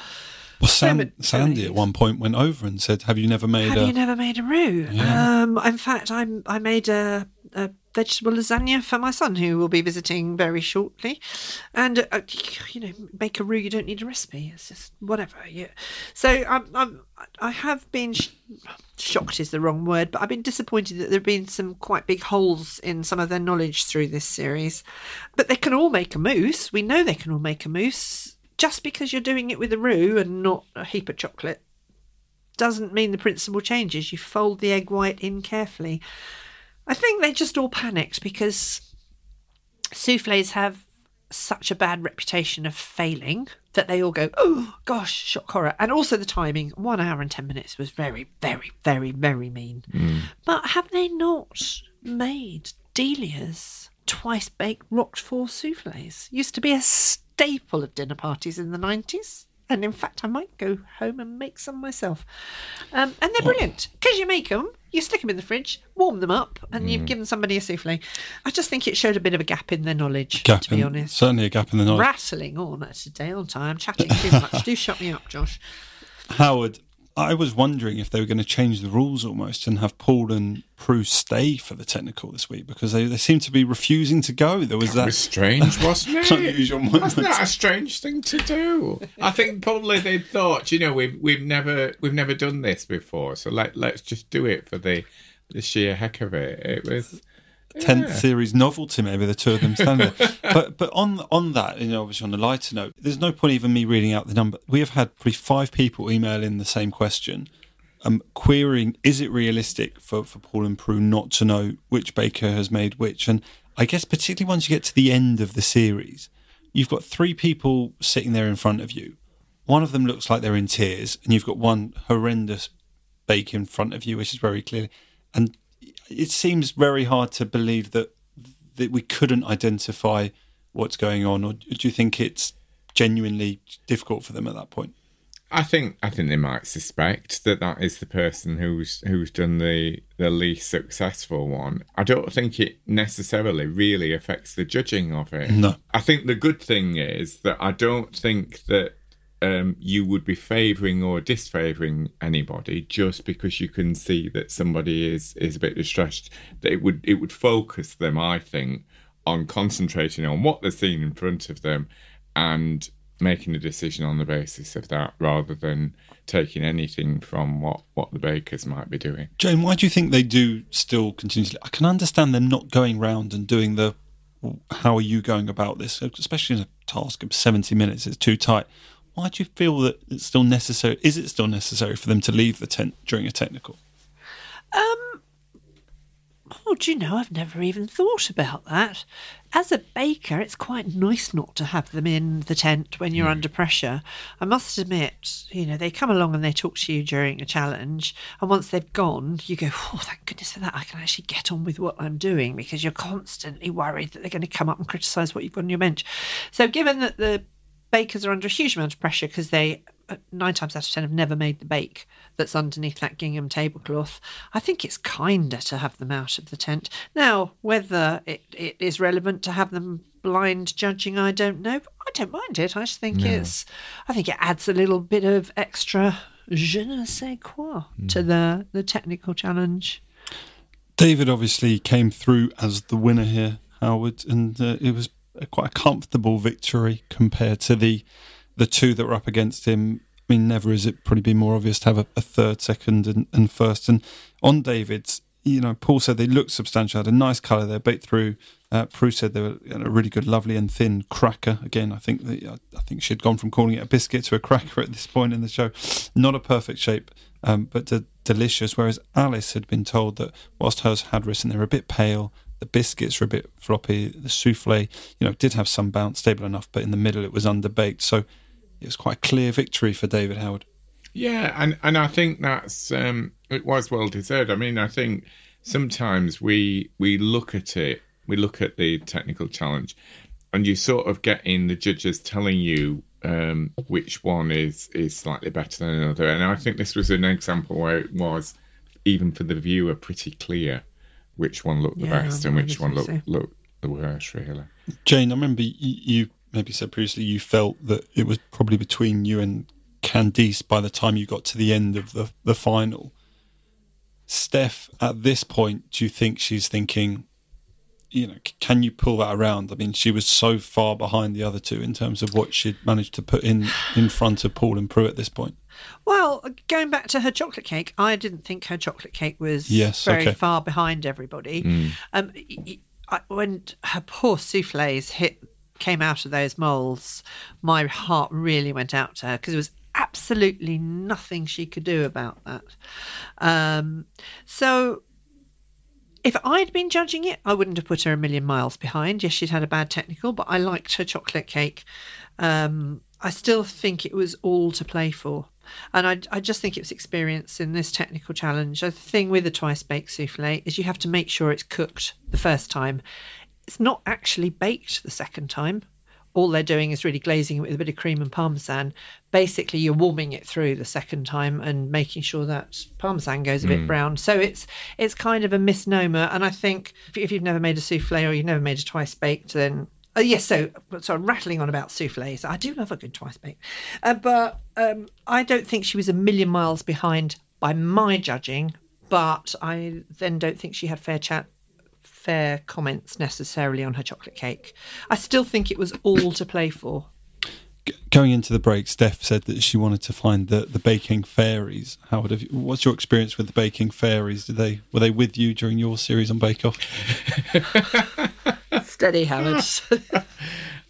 Well, San- Sandy at one point went over and said, "Have you never made Have a?" you never made a roux? Um, in fact, I I made a, a vegetable lasagna for my son, who will be visiting very shortly. And uh, you know, make a roux. You don't need a recipe. It's just whatever. Yeah. So I'm, I'm I have been sh- shocked is the wrong word, but I've been disappointed that there've been some quite big holes in some of their knowledge through this series. But they can all make a mousse. We know they can all make a mousse. Just because you're doing it with a roux and not a heap of chocolate doesn't mean the principle changes. You fold the egg white in carefully. I think they just all panicked because souffles have such a bad reputation of failing that they all go, oh gosh, shock horror. And also the timing, one hour and 10 minutes was very, very, very, very mean. But have they not made Delia's twice baked Roquefort souffles? Used to be a staple of dinner parties in the 90s. And in fact, I might go home and make some myself. Um, and they're brilliant because you make them, you stick them in the fridge, warm them up, and you've mm. given somebody a souffle. I just think it showed a bit of a gap in their knowledge, Gap to be in- honest. Certainly a gap in the knowledge. Rattling on that's a day on time, chatting too much. Do shut me up, Josh. Howard, I was wondering if they were going to change the rules almost and have Paul and Prue stay for the technical this week because they, they seem to be refusing to go. There was That that, was strange, wasn't it? unusual moment. Wasn't that a strange thing to do? I think probably they thought, you know, we've we've never we've never done this before, so let let's just do it for the the sheer heck of it. It was tenth Yeah. series novelty. Maybe the two of them standing there. but but on on that, you know, obviously on a lighter note, there's no point even me reading out the number. We have had probably five people email in the same question, um, querying: Is it realistic for for Paul and Prue not to know which baker has made which? And I guess particularly once you get to the end of the series, you've got three people sitting there in front of you. One of them looks like they're in tears, and you've got one horrendous bake in front of you, which is very clearly. And it seems very hard to believe that that we couldn't identify what's going on, or do you think it's genuinely difficult for them at that point? I think I think they might suspect that that is the person who's who's done the the least successful one. I don't think it necessarily really affects the judging of it. No. I think the good thing is that I don't think that um, you would be favouring or disfavouring anybody just because you can see that somebody is is a bit distressed. That it would it would focus them, I think, on concentrating on what they're seeing in front of them and making a decision on the basis of that rather than taking anything from what, what the bakers might be doing. Jane, why do you think they do still continuously? I can understand them not going round and doing the how are you going about this, especially in a task of 70 minutes, it's too tight. Why do you feel that it's still necessary? Is it still necessary for them to leave the tent during a technical? Um, oh, do you know, I've never even thought about that. As a baker, it's quite nice not to have them in the tent when you're under pressure. I must admit, you know, they come along and they talk to you during a challenge, and once they've gone, you go, oh, thank goodness for that. I can actually get on with what I'm doing because you're constantly worried that they're going to come up and criticise what you've got on your bench. So, given that the bakers are under a huge amount of pressure because they uh, nine times out of ten have never made the bake that's underneath that gingham tablecloth. I think it's kinder to have them out of the tent. Now, whether it, it is relevant to have them blind judging, I don't know. But I don't mind it. I just think it's, I think it adds a little bit of extra je ne sais quoi to the, the technical challenge. David obviously came through as the winner here, Howard, and uh, it was a, quite a comfortable victory compared to the the two that were up against him. I mean, never has it probably been more obvious to have a, a third, second, and, and first. And on David's, you know, Paul said they looked substantial, had a nice colour there, baked through. Uh, Prue said they were you know, a really good, lovely and thin cracker. Again, I think that, I think she'd gone from calling it a biscuit to a cracker at this point in the show. Not a perfect shape, um, but de- delicious. Whereas Alice had been told that whilst hers had risen, they were a bit pale. The biscuits were a bit floppy. The souffle, you know, did have some bounce, stable enough, but in the middle it was underbaked. So it was quite a clear victory for David Howard. Yeah, and, and I think that's um, it was well deserved. I mean, I think sometimes we we look at it, we look at the technical challenge, and you sort of get in the judges telling you um, which one is is slightly better than another. And I think this was an example where it was even for the viewer pretty clear which one looked the Yeah, best and which one looked so. looked the worst, really. Jane, I remember you, you maybe said previously you felt that it was probably between you and Candice by the time you got to the end of the, the final. Steph, at this point, do you think she's thinking, you know, can you pull that around? I mean, she was so far behind the other two in terms of what she'd managed to put in in front of Paul and Prue at this point. Well, going back to her chocolate cake, I didn't think her chocolate cake was Yes, very okay. far behind everybody. Um, y- y- I, when her poor souffles hit came out of those molds, my heart really went out to her because there was absolutely nothing she could do about that. Um, so if I'd been judging it, I wouldn't have put her a million miles behind. Yes, she'd had a bad technical, but I liked her chocolate cake. Um, I still think it was all to play for. And I, I just think it was experience in this technical challenge. The thing with a twice baked souffle is you have to make sure it's cooked the first time. It's not actually baked the second time. All they're doing is really glazing it with a bit of cream and parmesan. Basically, you're warming it through the second time and making sure that parmesan goes a bit brown. So it's it's kind of a misnomer. And I think if- if you've never made a souffle or you've never made a twice baked, then Uh, yes, so so I'm rattling on about souffles. I do love a good twice baked, uh, but um, I don't think she was a million miles behind by my judging. But I then don't think she had fair chat, fair comments necessarily on her chocolate cake. I still think it was all to play for. Going into the break, Steph said that she wanted to find the, the baking fairies. Howard, have you, what's your experience with the baking fairies? Did they were they with you during your series on Bake Off? Steady, Howard.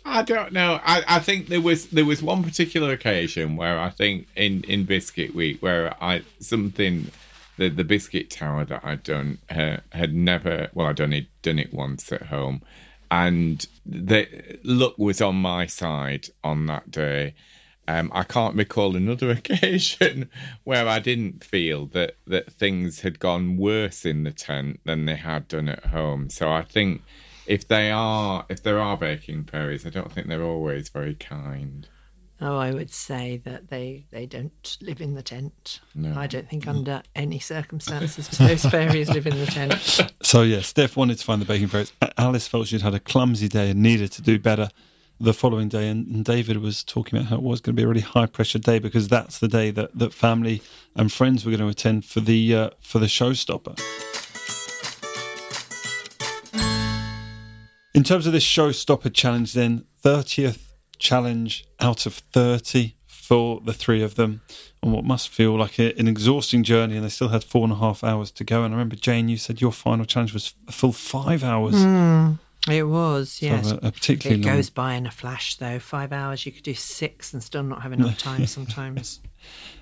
I don't know. I, I think there was there was one particular occasion where I think in, in Biscuit Week where I something the the biscuit tower that I'd done uh, had never well I'd only done it once at home, and the luck was on my side on that day. Um, I can't recall another occasion where I didn't feel that that things had gone worse in the tent than they had done at home. So I think if they are if there are baking fairies, I don't think they're always very kind. Oh, I would say that they they don't live in the tent. No. I don't think under any circumstances do those fairies live in the tent. So yeah, Steph wanted to find the baking fairies. Alice felt she'd had a clumsy day and needed to do better the following day. And, and David was talking about how it was going to be a really high pressure day because that's the day that, that family and friends were going to attend for the uh, for the showstopper. In terms of this showstopper challenge, then thirtieth challenge out of thirty for the three of them on what must feel like a, an exhausting journey, and they still had four and a half hours to go. And I remember Jane, you said your final challenge was a full five hours. It was, yes. a- a particularly it long- goes by in a flash, though. Five hours, you could do six and still not have enough time sometimes.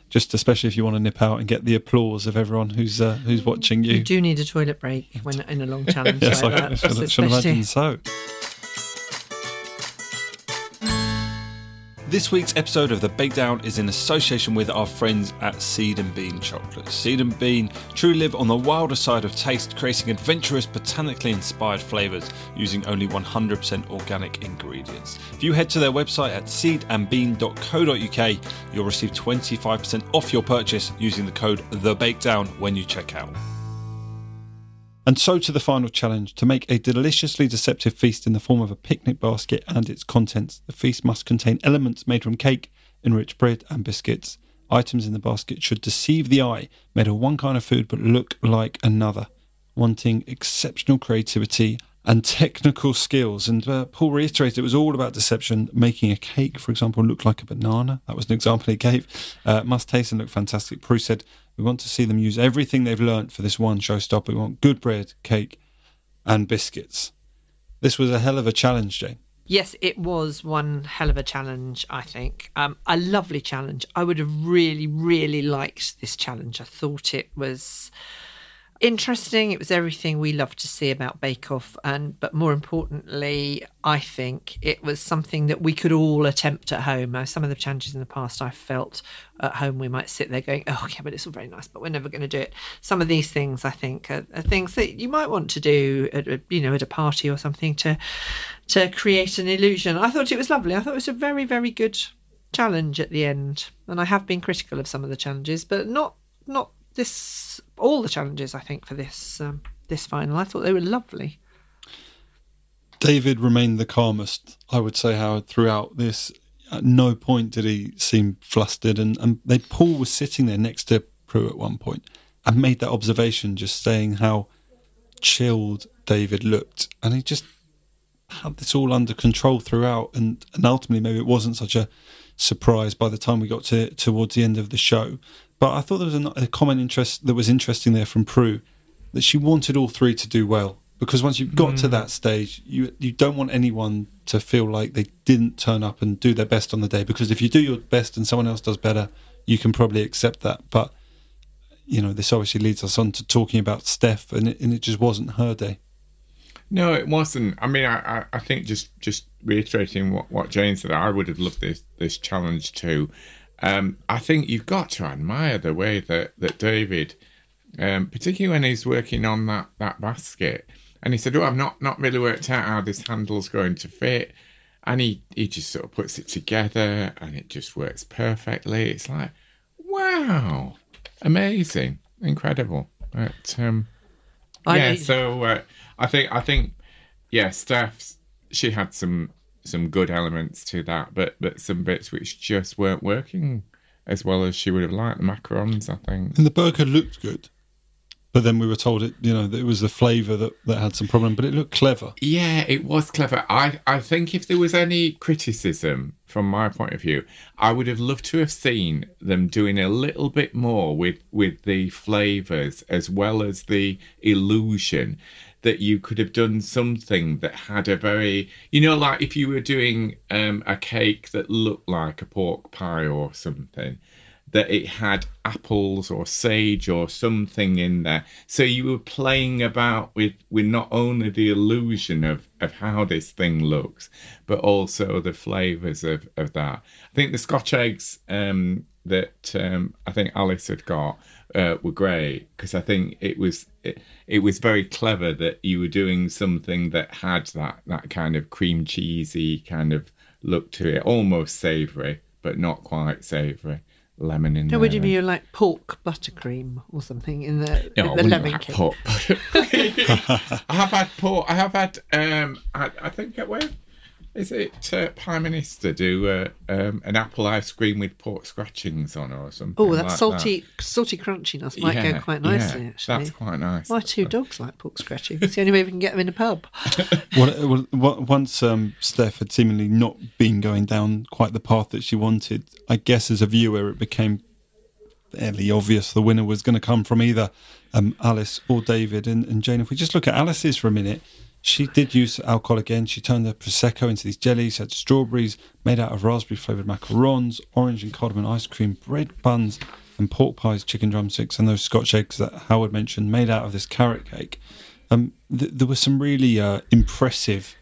Just especially if you want to nip out and get the applause of everyone who's uh, who's watching you. You do need a toilet break when in a long challenge yes, like I that. should especially- imagine so. This week's episode of The Bake Down is in association with our friends at Seed and Bean Chocolates. Seed and Bean truly live on the wilder side of taste, creating adventurous, botanically inspired flavours using only 100% organic ingredients. If you head to their website at seedandbean.co.uk, you'll receive 25% off your purchase using the code The Bake Down when you check out. And so to the final challenge to make a deliciously deceptive feast in the form of a picnic basket and its contents. The feast must contain elements made from cake, enriched bread, and biscuits. Items in the basket should deceive the eye, made of one kind of food but look like another, wanting exceptional creativity and technical skills. And uh, Paul reiterated it was all about deception. Making a cake, for example, look like a banana. That was an example he gave. Uh, must taste and look fantastic. Prue said, We want to see them use everything they've learnt for this one showstopper. We want good bread, cake, and biscuits. This was a hell of a challenge, Jane. Yes, it was one hell of a challenge, I think. Um, a lovely challenge. I would have really, really liked this challenge. I thought it was interesting. It was everything we love to see about Bake Off, and but more importantly, I think it was something that we could all attempt at home. Some of the challenges in the past, I felt at home we might sit there going, "Oh, yeah, but it's all very nice, but we're never going to do it." Some of these things, I think, are, are things that you might want to do, at a, you know, at a party or something to to create an illusion. I thought it was lovely. I thought it was a very, very good challenge at the end, and I have been critical of some of the challenges, but not not this all the challenges. I think for this um, this final, I thought they were lovely. David remained the calmest, I would say, Howard, throughout this. At no point did he seem flustered, and, and they Paul was sitting there next to Prue at one point and made that observation, just saying how chilled David looked, and he just had this all under control throughout, and, and ultimately maybe it wasn't such a surprise by the time we got to towards the end of the show. But I thought there was a, a common interest that was interesting there from Prue that she wanted all three to do well because once you've got to mm. that stage, you you don't want anyone to feel like they didn't turn up and do their best on the day because if you do your best and someone else does better, you can probably accept that. But you know, this obviously leads us on to talking about Steph, and it, and it just wasn't her day. No, it wasn't. I mean, I, I, I think just just reiterating what, what Jane said, I would have loved this this challenge too. Um, I think you've got to admire the way that that David, um, particularly when he's working on that that basket, and he said, "Oh, I've not not really worked out how this handle's going to fit," and he he just sort of puts it together, and it just works perfectly. It's like, wow, amazing, incredible. But um, I yeah, so uh, I think I think yeah, Steph's she had some some good elements to that, but but some bits which just weren't working as well as she would have liked. The macarons, I think. And the burger looked good. But then we were told it, you know, that it was the flavour that, that had some problem, but it looked clever. Yeah, it was clever. I, I think if there was any criticism from my point of view, I would have loved to have seen them doing a little bit more with, with the flavours as well as the illusion that you could have done something that had a very, you know, like if you were doing um, a cake that looked like a pork pie or something that it had apples or sage or something in there. So you were playing about with, with not only the illusion of, of how this thing looks, but also the flavours of, of that. I think the Scotch eggs um, that um, I think Alice had got uh, were great because I think it was it, it was very clever that you were doing something that had that that kind of cream cheesy kind of look to it, almost savoury, but not quite savoury lemon in No, there. would you mean like pork buttercream or something in the, No, I the lemon like cake? pork. I have had pork. I have had. Um, I, I think at where is it? Uh, Prime Minister do uh, um, an apple ice cream with pork scratchings on or something. Oh, that's like salty, salty crunchiness might Yeah, go quite nicely. yeah, actually, that's quite nice. My two dogs like pork scratchings. It's the only way we can get them in a pub. Well, well, well, once um, Steph had seemingly not been going down quite the path that she wanted, I guess as a viewer, it became fairly obvious the winner was going to come from either um, Alice or David. And, and Jane, if we just look at Alice's for a minute, she did use alcohol again. She turned the prosecco into these jellies. She had strawberries made out of raspberry flavored macarons, orange and cardamom ice cream, bread buns, and pork pies, chicken drumsticks, and those Scotch eggs that Howard mentioned, made out of this carrot cake. Um, th- there were some really uh, impressive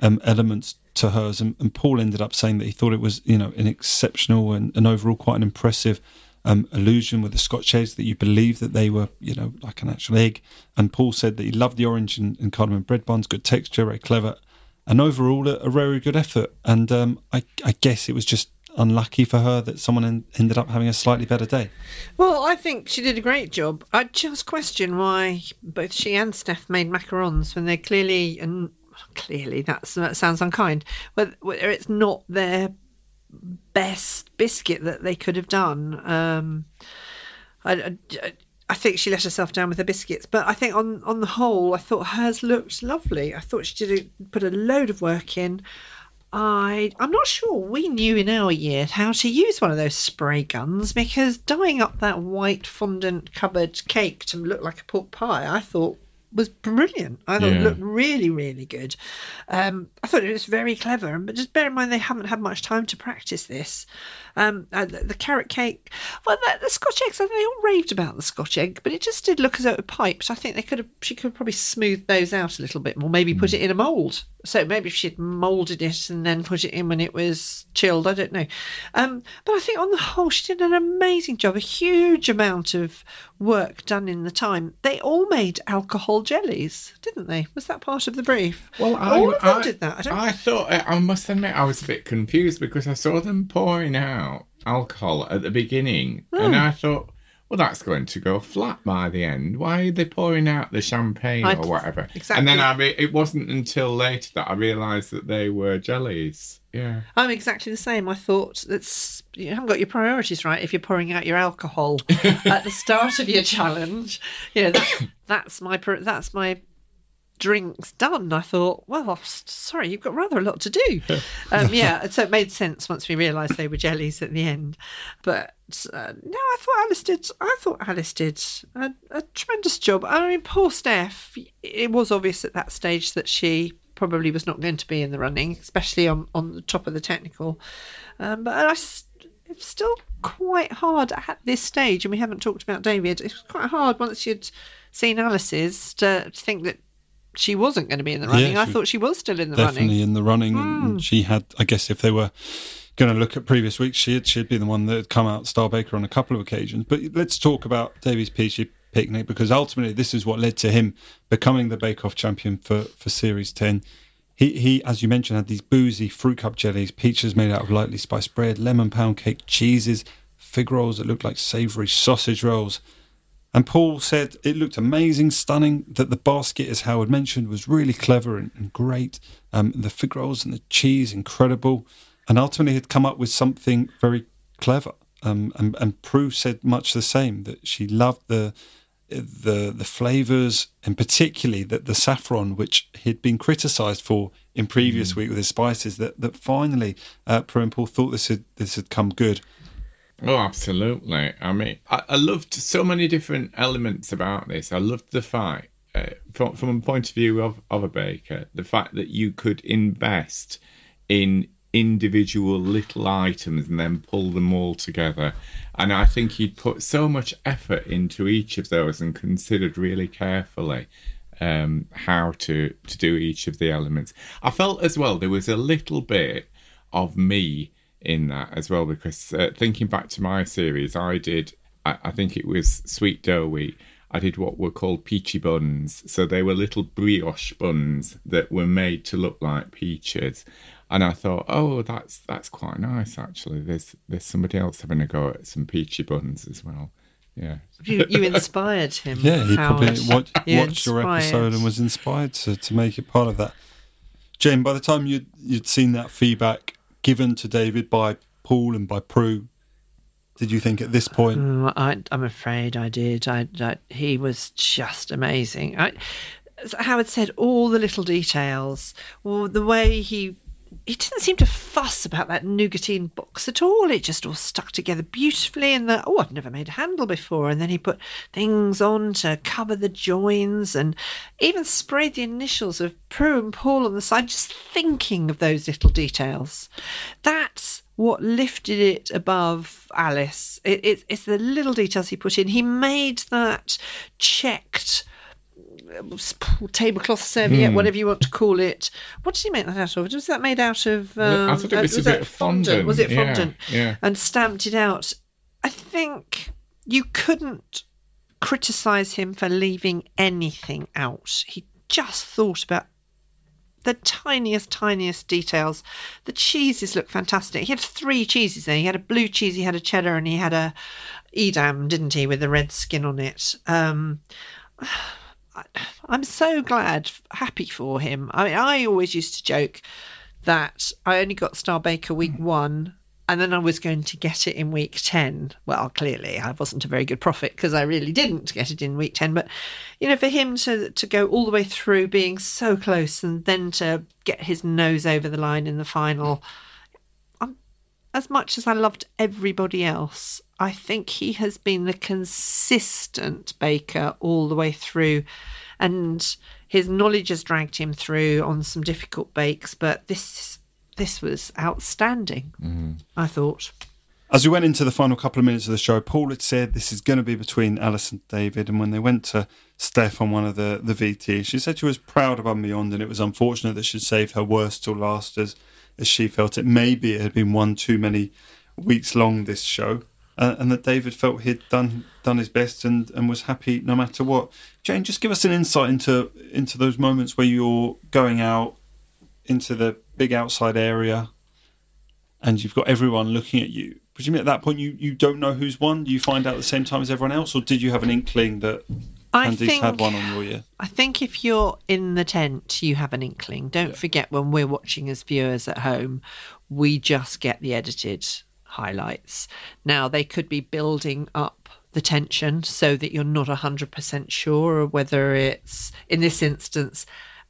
um, elements to hers, and, and Paul ended up saying that he thought it was, you know, an exceptional and, and overall quite an impressive um, illusion with the Scotch eggs that you believe that they were, you know, like an actual egg. And Paul said that he loved the orange and, and cardamom bread buns, good texture, very clever, and overall a, a very good effort. And um, I, I guess it was just unlucky for her that someone en- ended up having a slightly better day. Well, I think she did a great job. I just question why both she and Steph made macarons when they clearly and clearly that's, that sounds unkind. Whether it's not their best biscuit that they could have done. Um, I, I, I think she let herself down with the biscuits, but I think on on the whole, I thought hers looked lovely. I thought she did a, put a load of work in. I I'm not sure we knew in our year how to use one of those spray guns because dyeing up that white fondant covered cake to look like a pork pie, I thought was brilliant. I thought it looked really, really good. Um, I thought it was very clever, but just bear in mind they haven't had much time to practice this. Um, uh, the, carrot cake, well, the, the Scotch eggs, they all raved about the Scotch egg, but it just did look as though it piped. I think they could have, she could have probably smoothed those out a little bit more, maybe put it in a mould. So maybe if she'd moulded it and then put it in when it was chilled, I don't know. Um, but I think on the whole, she did an amazing job, a huge amount of work done in the time. They all made alcohol jellies, didn't they? Was that part of the brief? Well, I, all of them I, did that. I I thought, I must admit, I was a bit confused because I saw them pouring out alcohol at the beginning, Hmm. and I thought, well, that's going to go flat by the end. Why are they pouring out the champagne I- or whatever? exactly. And then I re- it wasn't until later that I realised that they were jellies. Yeah. I'm exactly the same. I thought that's you haven't got your priorities right if you're pouring out your alcohol at the start of your challenge. You know that that's my that's my drinks done. I thought, well, sorry, you've got rather a lot to do. um, yeah, so it made sense once we realised they were jellies at the end. But uh, no, I thought Alice did. I thought Alice did a, a tremendous job. I mean, poor Steph. It was obvious at that stage that she probably was not going to be in the running, especially on on the top of the technical. Um, but I. It's still quite hard at this stage, and we haven't talked about David. It was quite hard once you'd seen Alice's to think that she wasn't going to be in the running. Yeah, I thought she was still in the definitely running. Hmm. in the running. And and she had, I guess, if they were going to look at previous weeks, she'd she'd be the one that had come out Star Baker on a couple of occasions. But let's talk about David's Peachy Picnic because ultimately this is what led to him becoming the Bake Off champion for for Series Ten. He, he, as you mentioned, had these boozy fruit cup jellies, peaches made out of lightly spiced bread, lemon pound cake, cheeses, fig rolls that looked like savoury sausage rolls. And Paul said it looked amazing, stunning, that the basket, as Howard mentioned, was really clever and, and great. Um, the fig rolls and the cheese, incredible. And ultimately had come up with something very clever. Um, and, and Prue said much the same, that she loved the the the flavors and particularly that the saffron which he'd been criticized for in previous Mm. week with his spices that that finally uh, Prue and Paul thought this had this had come good Oh, absolutely. I mean, I, I loved so many different elements about this. I loved the fact, uh, from, from a point of view of, of a baker, the fact that you could invest in individual little items and then pull them all together. And I think he'd put so much effort into each of those and considered really carefully um, how to, to do each of the elements. I felt as well there was a little bit of me in that as well because uh, thinking back to my series, I did, I, I think it was Sweet Dough Week. I did what were called peachy buns. So they were little brioche buns that were made to look like peaches. And I thought, oh, that's that's quite nice actually. There's there's somebody else having a go at some peachy buns as well. Yeah. You, you inspired him. yeah he probably Howard. watched, You watched your episode and was inspired to, to make it part of that Jane by the time you'd, you'd seen that feedback given to David by Paul and by Prue did you think at this point I, I'm afraid I did. I, I, he was just amazing. I, Howard said all the little details, or the way he he didn't seem to fuss about that nougatine box at all. It just all stuck together beautifully. And the oh, I've never made a handle before. And then he put things on to cover the joins, and even sprayed the initials of Prue and Paul on the side. Just thinking of those little details, that's what lifted it above Alice. It, it, it's the little details he put in. He made that checked tablecloth serviette, Hmm. whatever you want to call it. What did he make that out of? Was that made out of? I Um, thought it was a bit of fondant. Was it fondant? yeah. And stamped it out. I think you couldn't criticize him for leaving anything out. He just thought about the tiniest, tiniest details. The cheeses look fantastic. He had three cheeses there. He had a blue cheese, he had a cheddar, and he had a Edam, didn't he, with the red skin on it. Um, I, I'm so glad, happy for him. I mean, I always used to joke that I only got Star Baker week mm. one. And then I was going to get it in week 10. Well, clearly, I wasn't a very good prophet because I really didn't get it in week 10. But, you know, for him to, to go all the way through being so close and then to get his nose over the line in the final, as much as I loved everybody else, I think he has been the consistent baker all the way through. And his knowledge has dragged him through on some difficult bakes. But this this was outstanding, mm-hmm. I thought. As we went into the final couple of minutes of the show, Paul had said this is going to be between Alice and David. And when they went to Steph on one of the, the VTs, she said she was proud of and beyond, and it was unfortunate that she'd saved her worst till last as, as she felt it. Maybe it had been one too many weeks long, this show, uh, and that David felt he'd done done his best and, and was happy no matter what. Jane, just give us an insight into into those moments where you're going out into the big outside area and you've got everyone looking at you. Presumably at that point you, you don't know who's won. Do you find out at the same time as everyone else, or did you have an inkling that I think had one on your year? I think if you're in the tent, you have an inkling. Don't forget when we're watching as viewers at home, we just get the edited highlights. Now, they could be building up the tension so that you're not 100% sure whether it's, in this instance,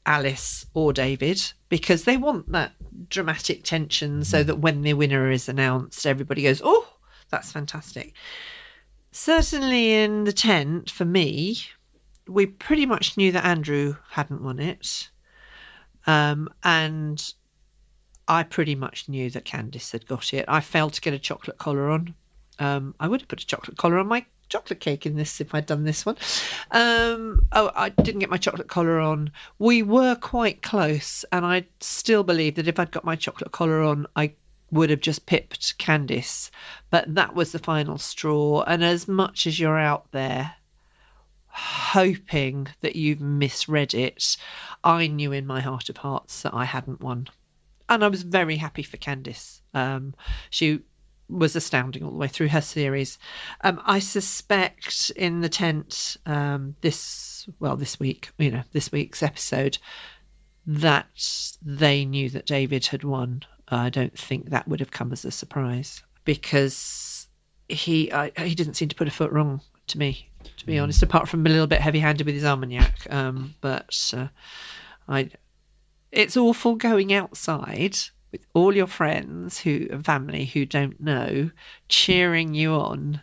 Alice or David, because they want that dramatic tension so that when the winner is announced, everybody goes, oh, that's fantastic. Certainly in the tent, for me, we pretty much knew that Andrew hadn't won it. Um, and I pretty much knew that Candice had got it. I failed to get a chocolate collar on. Um, I would have put a chocolate collar on my chocolate cake in this if I'd done this one. Um, oh, I didn't get my chocolate collar on. We were quite close, and I still believe that if I'd got my chocolate collar on, I would have just pipped Candice. But that was the final straw. And as much as you're out there hoping that you've misread it, I knew in my heart of hearts that I hadn't won. And I was very happy for Candice. Um, she was astounding all the way through her series. Um, I suspect in the tent um, this well this week, you know, this week's episode, that they knew that David had won. I don't think that would have come as a surprise because he I, he didn't seem to put a foot wrong to me, to be honest. Apart from a little bit heavy-handed with his Armagnac, um, but uh, I it's awful going outside with all your friends who and family who don't know cheering you on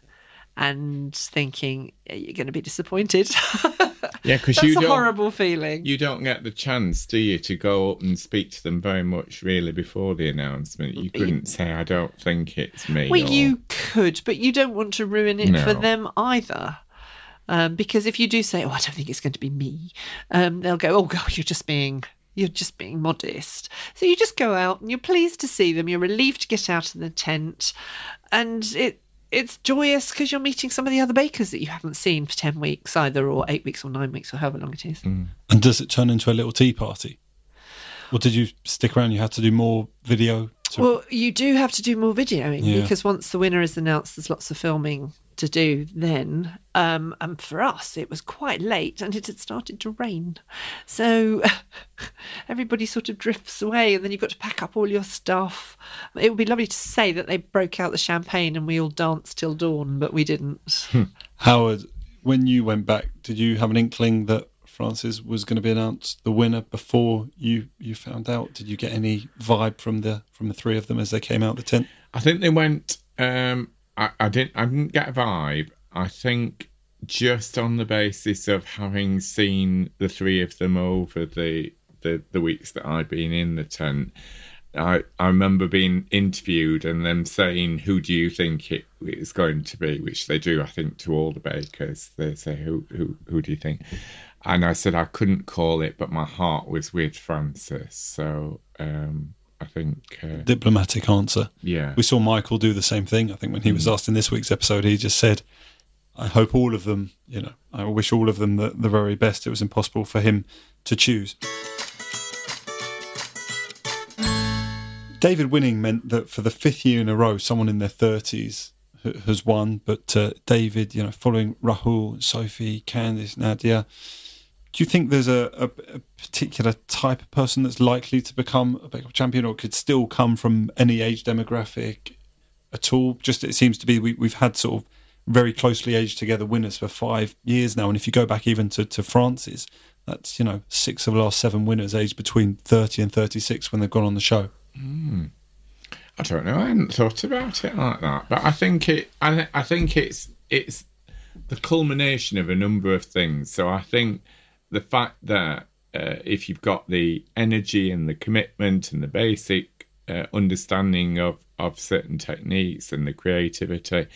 and thinking "Yeah, you're going to be disappointed. Yeah, because you a horrible feeling. you don't get the chance, do you, to go up and speak to them very much really before the announcement. You couldn't say, "I don't think it's me." well, or- you could, but you don't want to ruin it for them either. Um, because if you do say, "Oh, I don't think it's going to be me," um, they'll go, "Oh God, you're just being." You're just being modest. So you just go out and you're pleased to see them. You're relieved to get out of the tent. And it it's joyous because you're meeting some of the other bakers that you haven't seen for 10 weeks either, or eight weeks or nine weeks or however long it is. Mm. And does it turn into a little tea party? Or did you stick around? You had to do more video. To, Well, you do have to do more videoing Yeah. because once the winner is announced, there's lots of filming to do then. Um, and for us, it was quite late and it had started to rain. So everybody sort of drifts away and then you've got to pack up all your stuff. It would be lovely to say that they broke out the champagne and we all danced till dawn, but we didn't. Howard, when you went back, did you have an inkling that Frances was going to be announced the winner before you you found out? Did you get any vibe from the from the three of them as they came out the tent? I think they went. Um, I, I didn't. I didn't get a vibe. I think just on the basis of having seen the three of them over the the, the weeks that I'd been in the tent. I, I remember being interviewed and them saying, "Who do you think it is going to be?" Which they do, I think, to all the bakers. They say, "Who who who do you think?" And I said I couldn't call it, but my heart was with Frances. So um, I think, uh, Diplomatic answer. yeah, We saw Michael do the same thing. I think when he was asked in this week's episode, he just said, "I hope all of them. You know, I wish all of them the, the very best." It was impossible for him to choose. David winning meant that for the fifth year in a row, someone in their thirties has won. But uh, David, you know, following Rahul, Sophie, Candice, Nadia, do you think there's a, a, a particular type of person that's likely to become a Off champion, or could still come from any age demographic at all? Just it seems to be we, we've had sort of very closely aged together winners for five years now, and if you go back even to to Frances, that's you know six of the last seven winners aged between thirty and thirty six when they've gone on the show. Hmm. I don't know. I hadn't thought about it like that, but I think it. I, th- I think it's it's the culmination of a number of things. So I think the fact that uh, if you've got the energy and the commitment and the basic uh, understanding of of certain techniques and the creativity,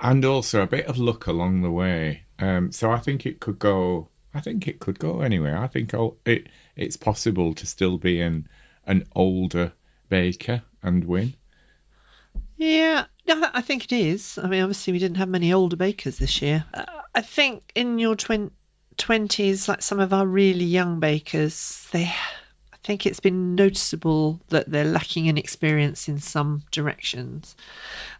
and also a bit of luck along the way. Um, so I think it could go. I think it could go anywhere. I think oh, it it's possible to still be an an older baker and win. Yeah, no, I think it is. I mean, obviously, we didn't have many older bakers this year. Uh, I think in your twen- 20s, like some of our really young bakers, they. I think it's been noticeable that they're lacking in experience in some directions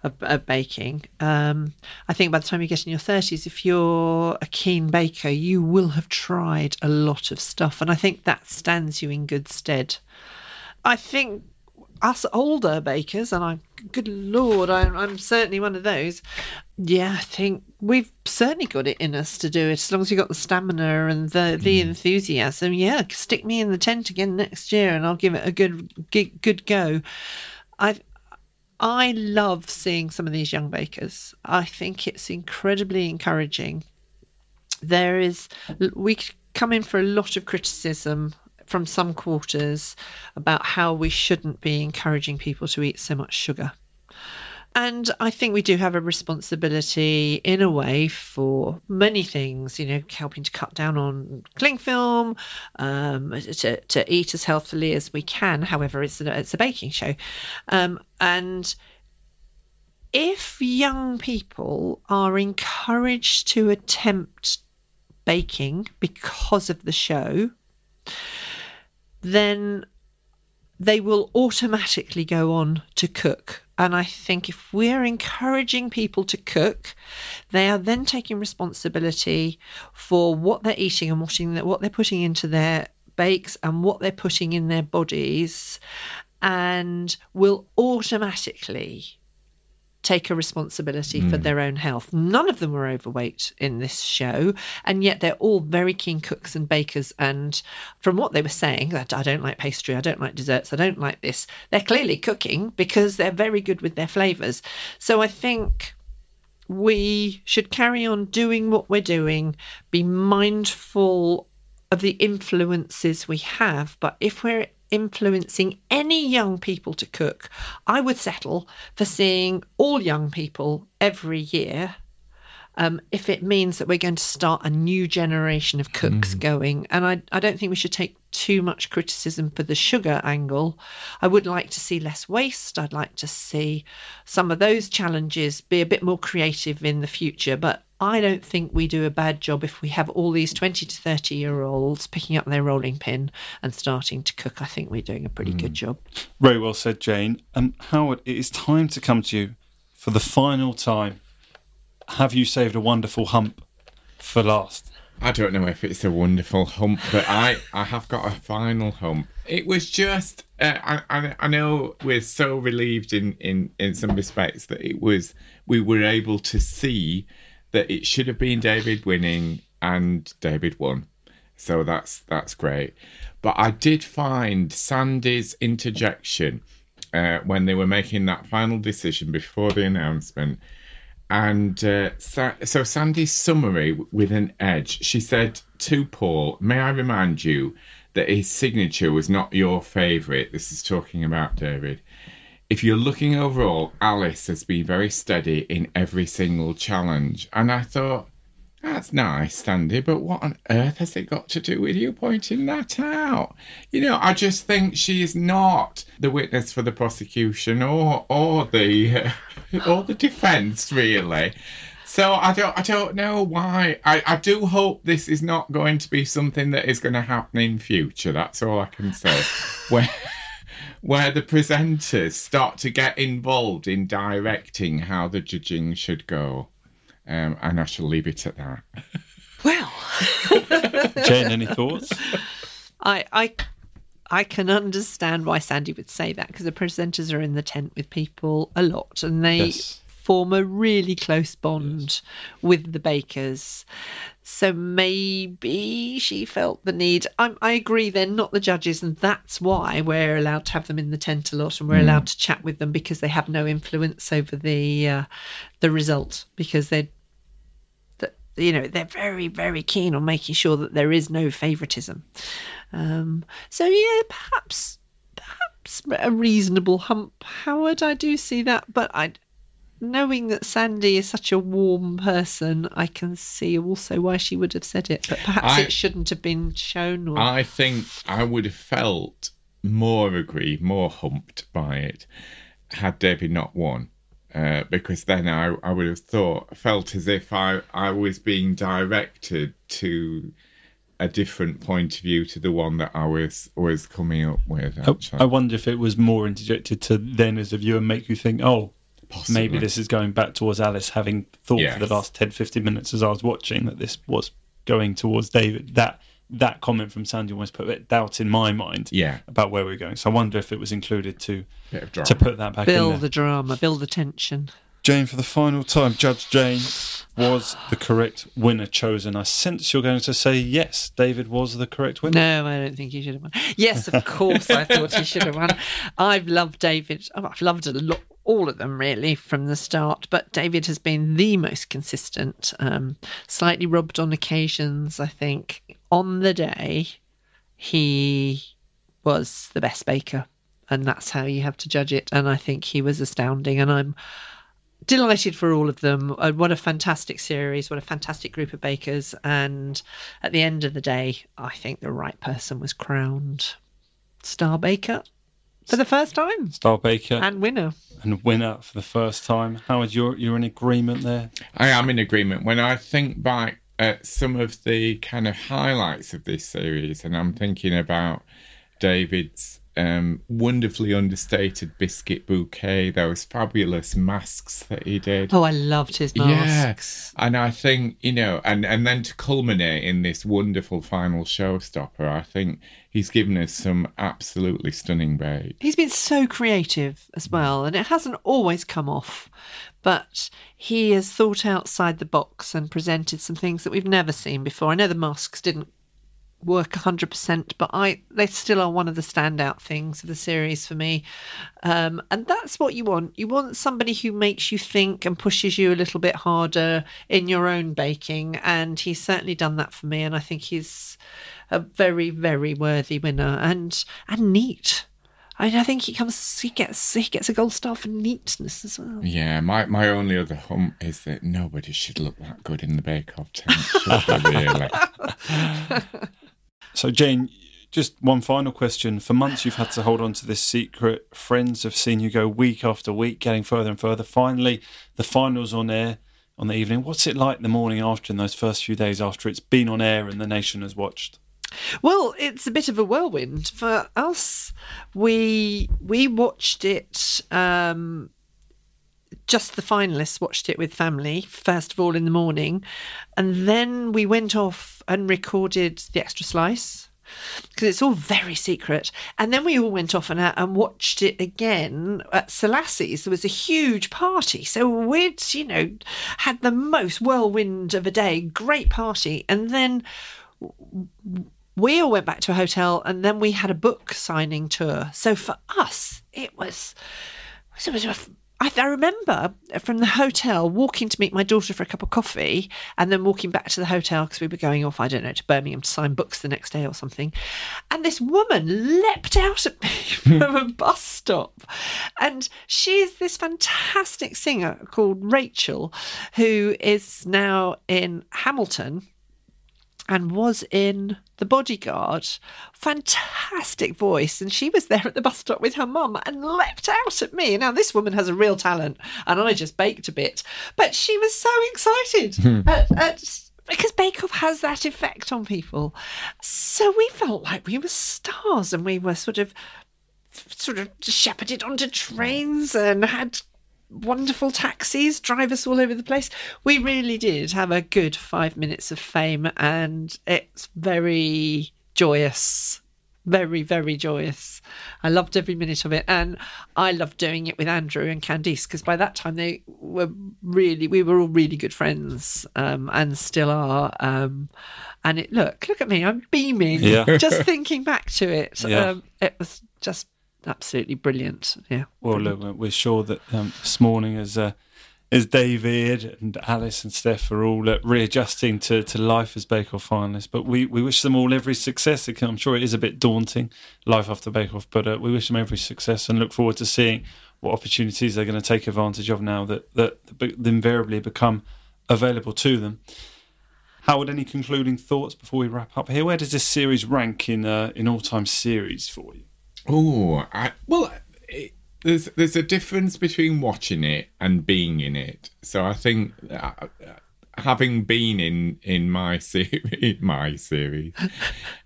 of, of baking. Um, I think by the time you get in your 30s, if you're a keen baker, you will have tried a lot of stuff. And I think that stands you in good stead. I think us older bakers, and I'm good lord, I, I'm certainly one of those. Yeah, I think we've certainly got it in us to do it as long as we've got the stamina and the the mm. enthusiasm. Yeah, stick me in the tent again next year, and I'll give it a good good, good go. I I love seeing some of these young bakers. I think it's incredibly encouraging. There is we come in for a lot of criticism from some quarters about how we shouldn't be encouraging people to eat so much sugar. And I think we do have a responsibility in a way for many things, you know, helping to cut down on cling film, um, to, to eat as healthily as we can. However, it's a, it's a baking show. Um, and if young people are encouraged to attempt baking because of the show, then they will automatically go on to cook. And I think if we're encouraging people to cook, they are then taking responsibility for what they're eating and what, they're putting into their bakes and what they're putting in their bodies, and will automatically take a responsibility for hmm. their own health. None of them were overweight in this show, and yet they're all very keen cooks and bakers. And from what they were saying, that I don't like pastry, I don't like desserts, I don't like this, they're clearly cooking because they're very good with their flavours. So I think we should carry on doing what we're doing, be mindful of the influences we have. But if we're influencing any young people to cook, I would settle for seeing all young people every year. Um, if it means that we're going to start a new generation of cooks going. And I, I don't think we should take too much criticism for the sugar angle. I would like to see less waste. I'd like to see some of those challenges be a bit more creative in the future. But I don't think we do a bad job if we have all these 20 to 30 year olds picking up their rolling pin and starting to cook. I think we're doing a pretty good job. Very well said, Jane. And Howard, it is time to come to you for the final time. Have you saved a wonderful hump for last? I don't know if it's a wonderful hump, but I, I have got a final hump. It was just, uh, I, I, I know we're so relieved in, in, in some respects that it was, we were able to see that it should have been David winning and David won. So that's that's great. But I did find Sandy's interjection uh, when they were making that final decision before the announcement. And uh, Sa- so Sandy's summary with an edge. She said to Paul, May I remind you that his signature was not your favourite? This is talking about David. If you're looking overall, Alice has been very steady in every single challenge. And I thought, that's nice, Sandy, but what on earth has it got to do with you pointing that out? You know, I just think she is not the witness for the prosecution or or the or the defence, really. So I don't I don't know why. I, I do hope this is not going to be something that is going to happen in future. That's all I can say. where where the presenters start to get involved in directing how the judging should go. Um, and I shall leave it at that. Well, Jane, any thoughts? I, I, I can understand why Sandy would say that because the presenters are in the tent with people a lot and they Yes. form a really close bond with the bakers. So maybe she felt the need. I, I agree, they're not the judges, and that's why we're allowed to have them in the tent a lot, and we're allowed to chat with them because they have no influence over the uh, the result because they're you know they're very very keen on making sure that there is no favoritism um so yeah perhaps perhaps a reasonable hump howard i do see that but i knowing that sandy is such a warm person i can see also why she would have said it but perhaps I- it shouldn't have been shown or I think I would have felt more aggrieved, more humped by it had David not won. Uh, because then I, I would have thought, felt as if I, I was being directed to a different point of view to the one that I was was coming up with. I, Actually. I wonder if it was more interjected to then as a viewer make you think, oh, Possibly. maybe this is going back towards Alice having thought for the last 10, 15 minutes as I was watching that this was going towards David. That that comment from Sandy almost put a bit of doubt in my mind Yeah. about where we are going. So I wonder if it was included to Bit of drama. to put that back in build the drama build the tension Jane, for the final time, Judge Jane was the correct winner chosen. I sense you're going to say yes, David was the correct winner. No, I don't think he should have won. Yes, of course, I thought he should have won. I've loved David. oh, I've loved a lot, all of them really from the start, but David has been the most consistent. Um, slightly robbed on occasions, I think. On the day, he was the best baker, and that's how you have to judge it. And I think he was astounding, and I'm delighted for all of them. Uh, what a fantastic series! What a fantastic group of bakers! And at the end of the day, I think the right person was crowned star baker for the first time Star Baker and winner. and winner for the first time. Howard, you're you're in agreement there. I am in agreement. When I think back at some of the kind of highlights of this series, and I'm thinking about David's um, wonderfully understated biscuit bouquet, those fabulous masks that he did. Oh, I loved his masks. Yeah. And I think, you know, and, and then to culminate in this wonderful final showstopper, I think he's given us some absolutely stunning bait. He's been so creative as well, and it hasn't always come off. But he has thought outside the box and presented some things that we've never seen before. I know the masks didn't work 100% but i they still are one of the standout things of the series for me um, and that's what you want you want somebody who makes you think and pushes you a little bit harder in your own baking and he's certainly done that for me and i think he's a very very worthy winner and and neat I, I think he comes. He gets. He gets a gold star for neatness as well. Yeah, my, my only other hump is that nobody should look that good in the Bake Off tent. really. So, Jane, just one final question. For months, you've had to hold on to this secret. Friends have seen you go week after week, getting further and further. Finally, the finals on air on the evening. What's it like the morning after in those first few days after it's been on air and the nation has watched? Well, it's a bit of a whirlwind for us. We we watched it. Um, just the finalists watched it with family first of all in the morning, and then we went off and recorded the extra slice because it's all very secret. And then we all went off and, uh, and watched it again at Selassie's. There was a huge party. So we'd, you know, had the most whirlwind of a day, great party. And then we all went back to a hotel and then we had a book signing tour. So for us, it was, it was a I, I, remember from the hotel walking to meet my daughter for a cup of coffee and then walking back to the hotel because we were going off, I don't know, to Birmingham to sign books the next day or something. And this woman leapt out at me from a bus stop. And she's this fantastic singer called Rachel, who is now in Hamilton and was in The Bodyguard. Fantastic voice. And she was there at the bus stop with her mum and leapt out at me. Now, this woman has a real talent, and I just baked a bit. But she was so excited Hmm. at, at, because Bake Off has that effect on people. So we felt like we were stars and we were sort of sort of shepherded onto trains and had wonderful taxis drive us all over the place. We really did have a good five minutes of fame, and it's very joyous. Very, very joyous. I loved every minute of it. And I loved doing it with Andrew and Candice because by that time they were really, we were all really good friends um, and still are. Um, and it, look, look at me, I'm beaming Yeah. just thinking back to it. Yeah. Um, it was just absolutely brilliant. Yeah. Well, look, we're sure that um, this morning, as uh, as David and Alice and Steph are all uh, readjusting to, to life as Bake Off finalists, but we, we wish them all every success. I'm sure it is a bit daunting, life after Bake Off, but uh, we wish them every success and look forward to seeing what opportunities they're going to take advantage of now that that, that invariably become available to them. Howard, any concluding thoughts before we wrap up here? Where does this series rank in uh, in all time series for you? Oh, I, well, it, there's there's a difference between watching it and being in it. So I think uh, having been in in my series, my series,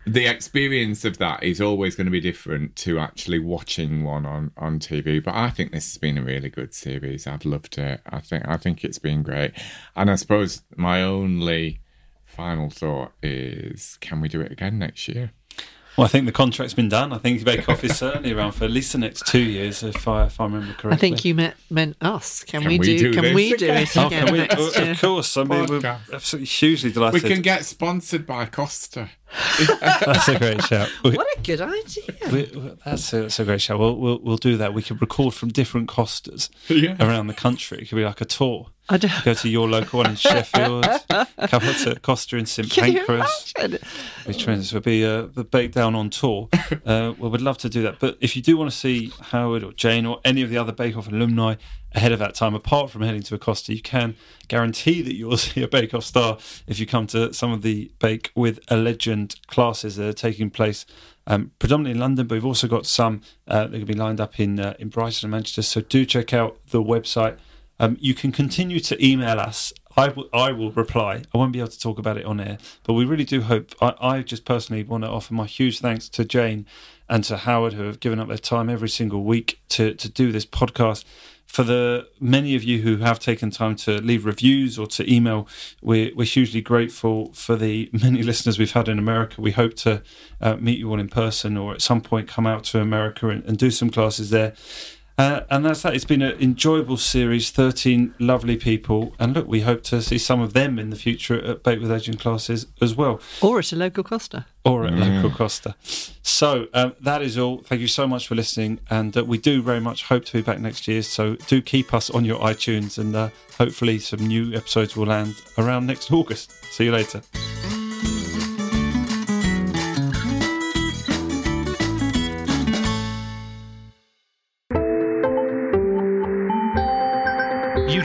the experience of that is always going to be different to actually watching one on on TV. But I think this has been a really good series. I've loved it. I think I think it's been great. And I suppose my only final thought is, can we do it again next year? Well, I think the contract's been done. I think Bake Off is certainly around for at least the next two years, if I if I remember correctly. I think you meant, meant us. Can, Can we, we do? do can this we do again? it Oh, again can we? next year? Of course. I mean, we're absolutely hugely delighted. We can get sponsored by Costa. That's a great shout. We- What a good idea! we- we- that's, a, that's a great shout. We'll, we'll we'll do that. We could record from different Costas Yeah. around the country. It could be like a tour. I don't. Go to your local one in Sheffield. Come up to Costa in St Can you Pancras. imagine? Which means we'll be uh, the Bake Down on tour. Uh, we would love to do that. But if you do want to see Howard or Jane or any of the other Bake Off alumni ahead of that time, apart from heading to a Costa, you can guarantee that you will see a Bake Off star if you come to some of the Bake with a Legend classes that are taking place. Um, predominantly in London, but we've also got some uh, that can be lined up in uh, in Brighton and Manchester. So do check out the website. Um, you can continue to email us I will, I will reply. I won't be able to talk about it on air, but we really do hope. I, I just personally want to offer my huge thanks to Jane and to Howard, who have given up their time every single week to, to do this podcast. For the many of you who have taken time to leave reviews or to email, we're, we're hugely grateful for the many listeners we've had in America. We hope to uh, meet you all in person or at some point come out to America and, and do some classes there. Uh, and that's that. It's been an enjoyable series, 13 lovely people. And look, we hope to see some of them in the future at Bake with a Legend classes as well. Or at a local Costa. Or at local Costa. So um, that is all. Thank you so much for listening. And uh, we do very much hope to be back next year. So do keep us on your iTunes and uh, hopefully some new episodes will land around next August. See you later.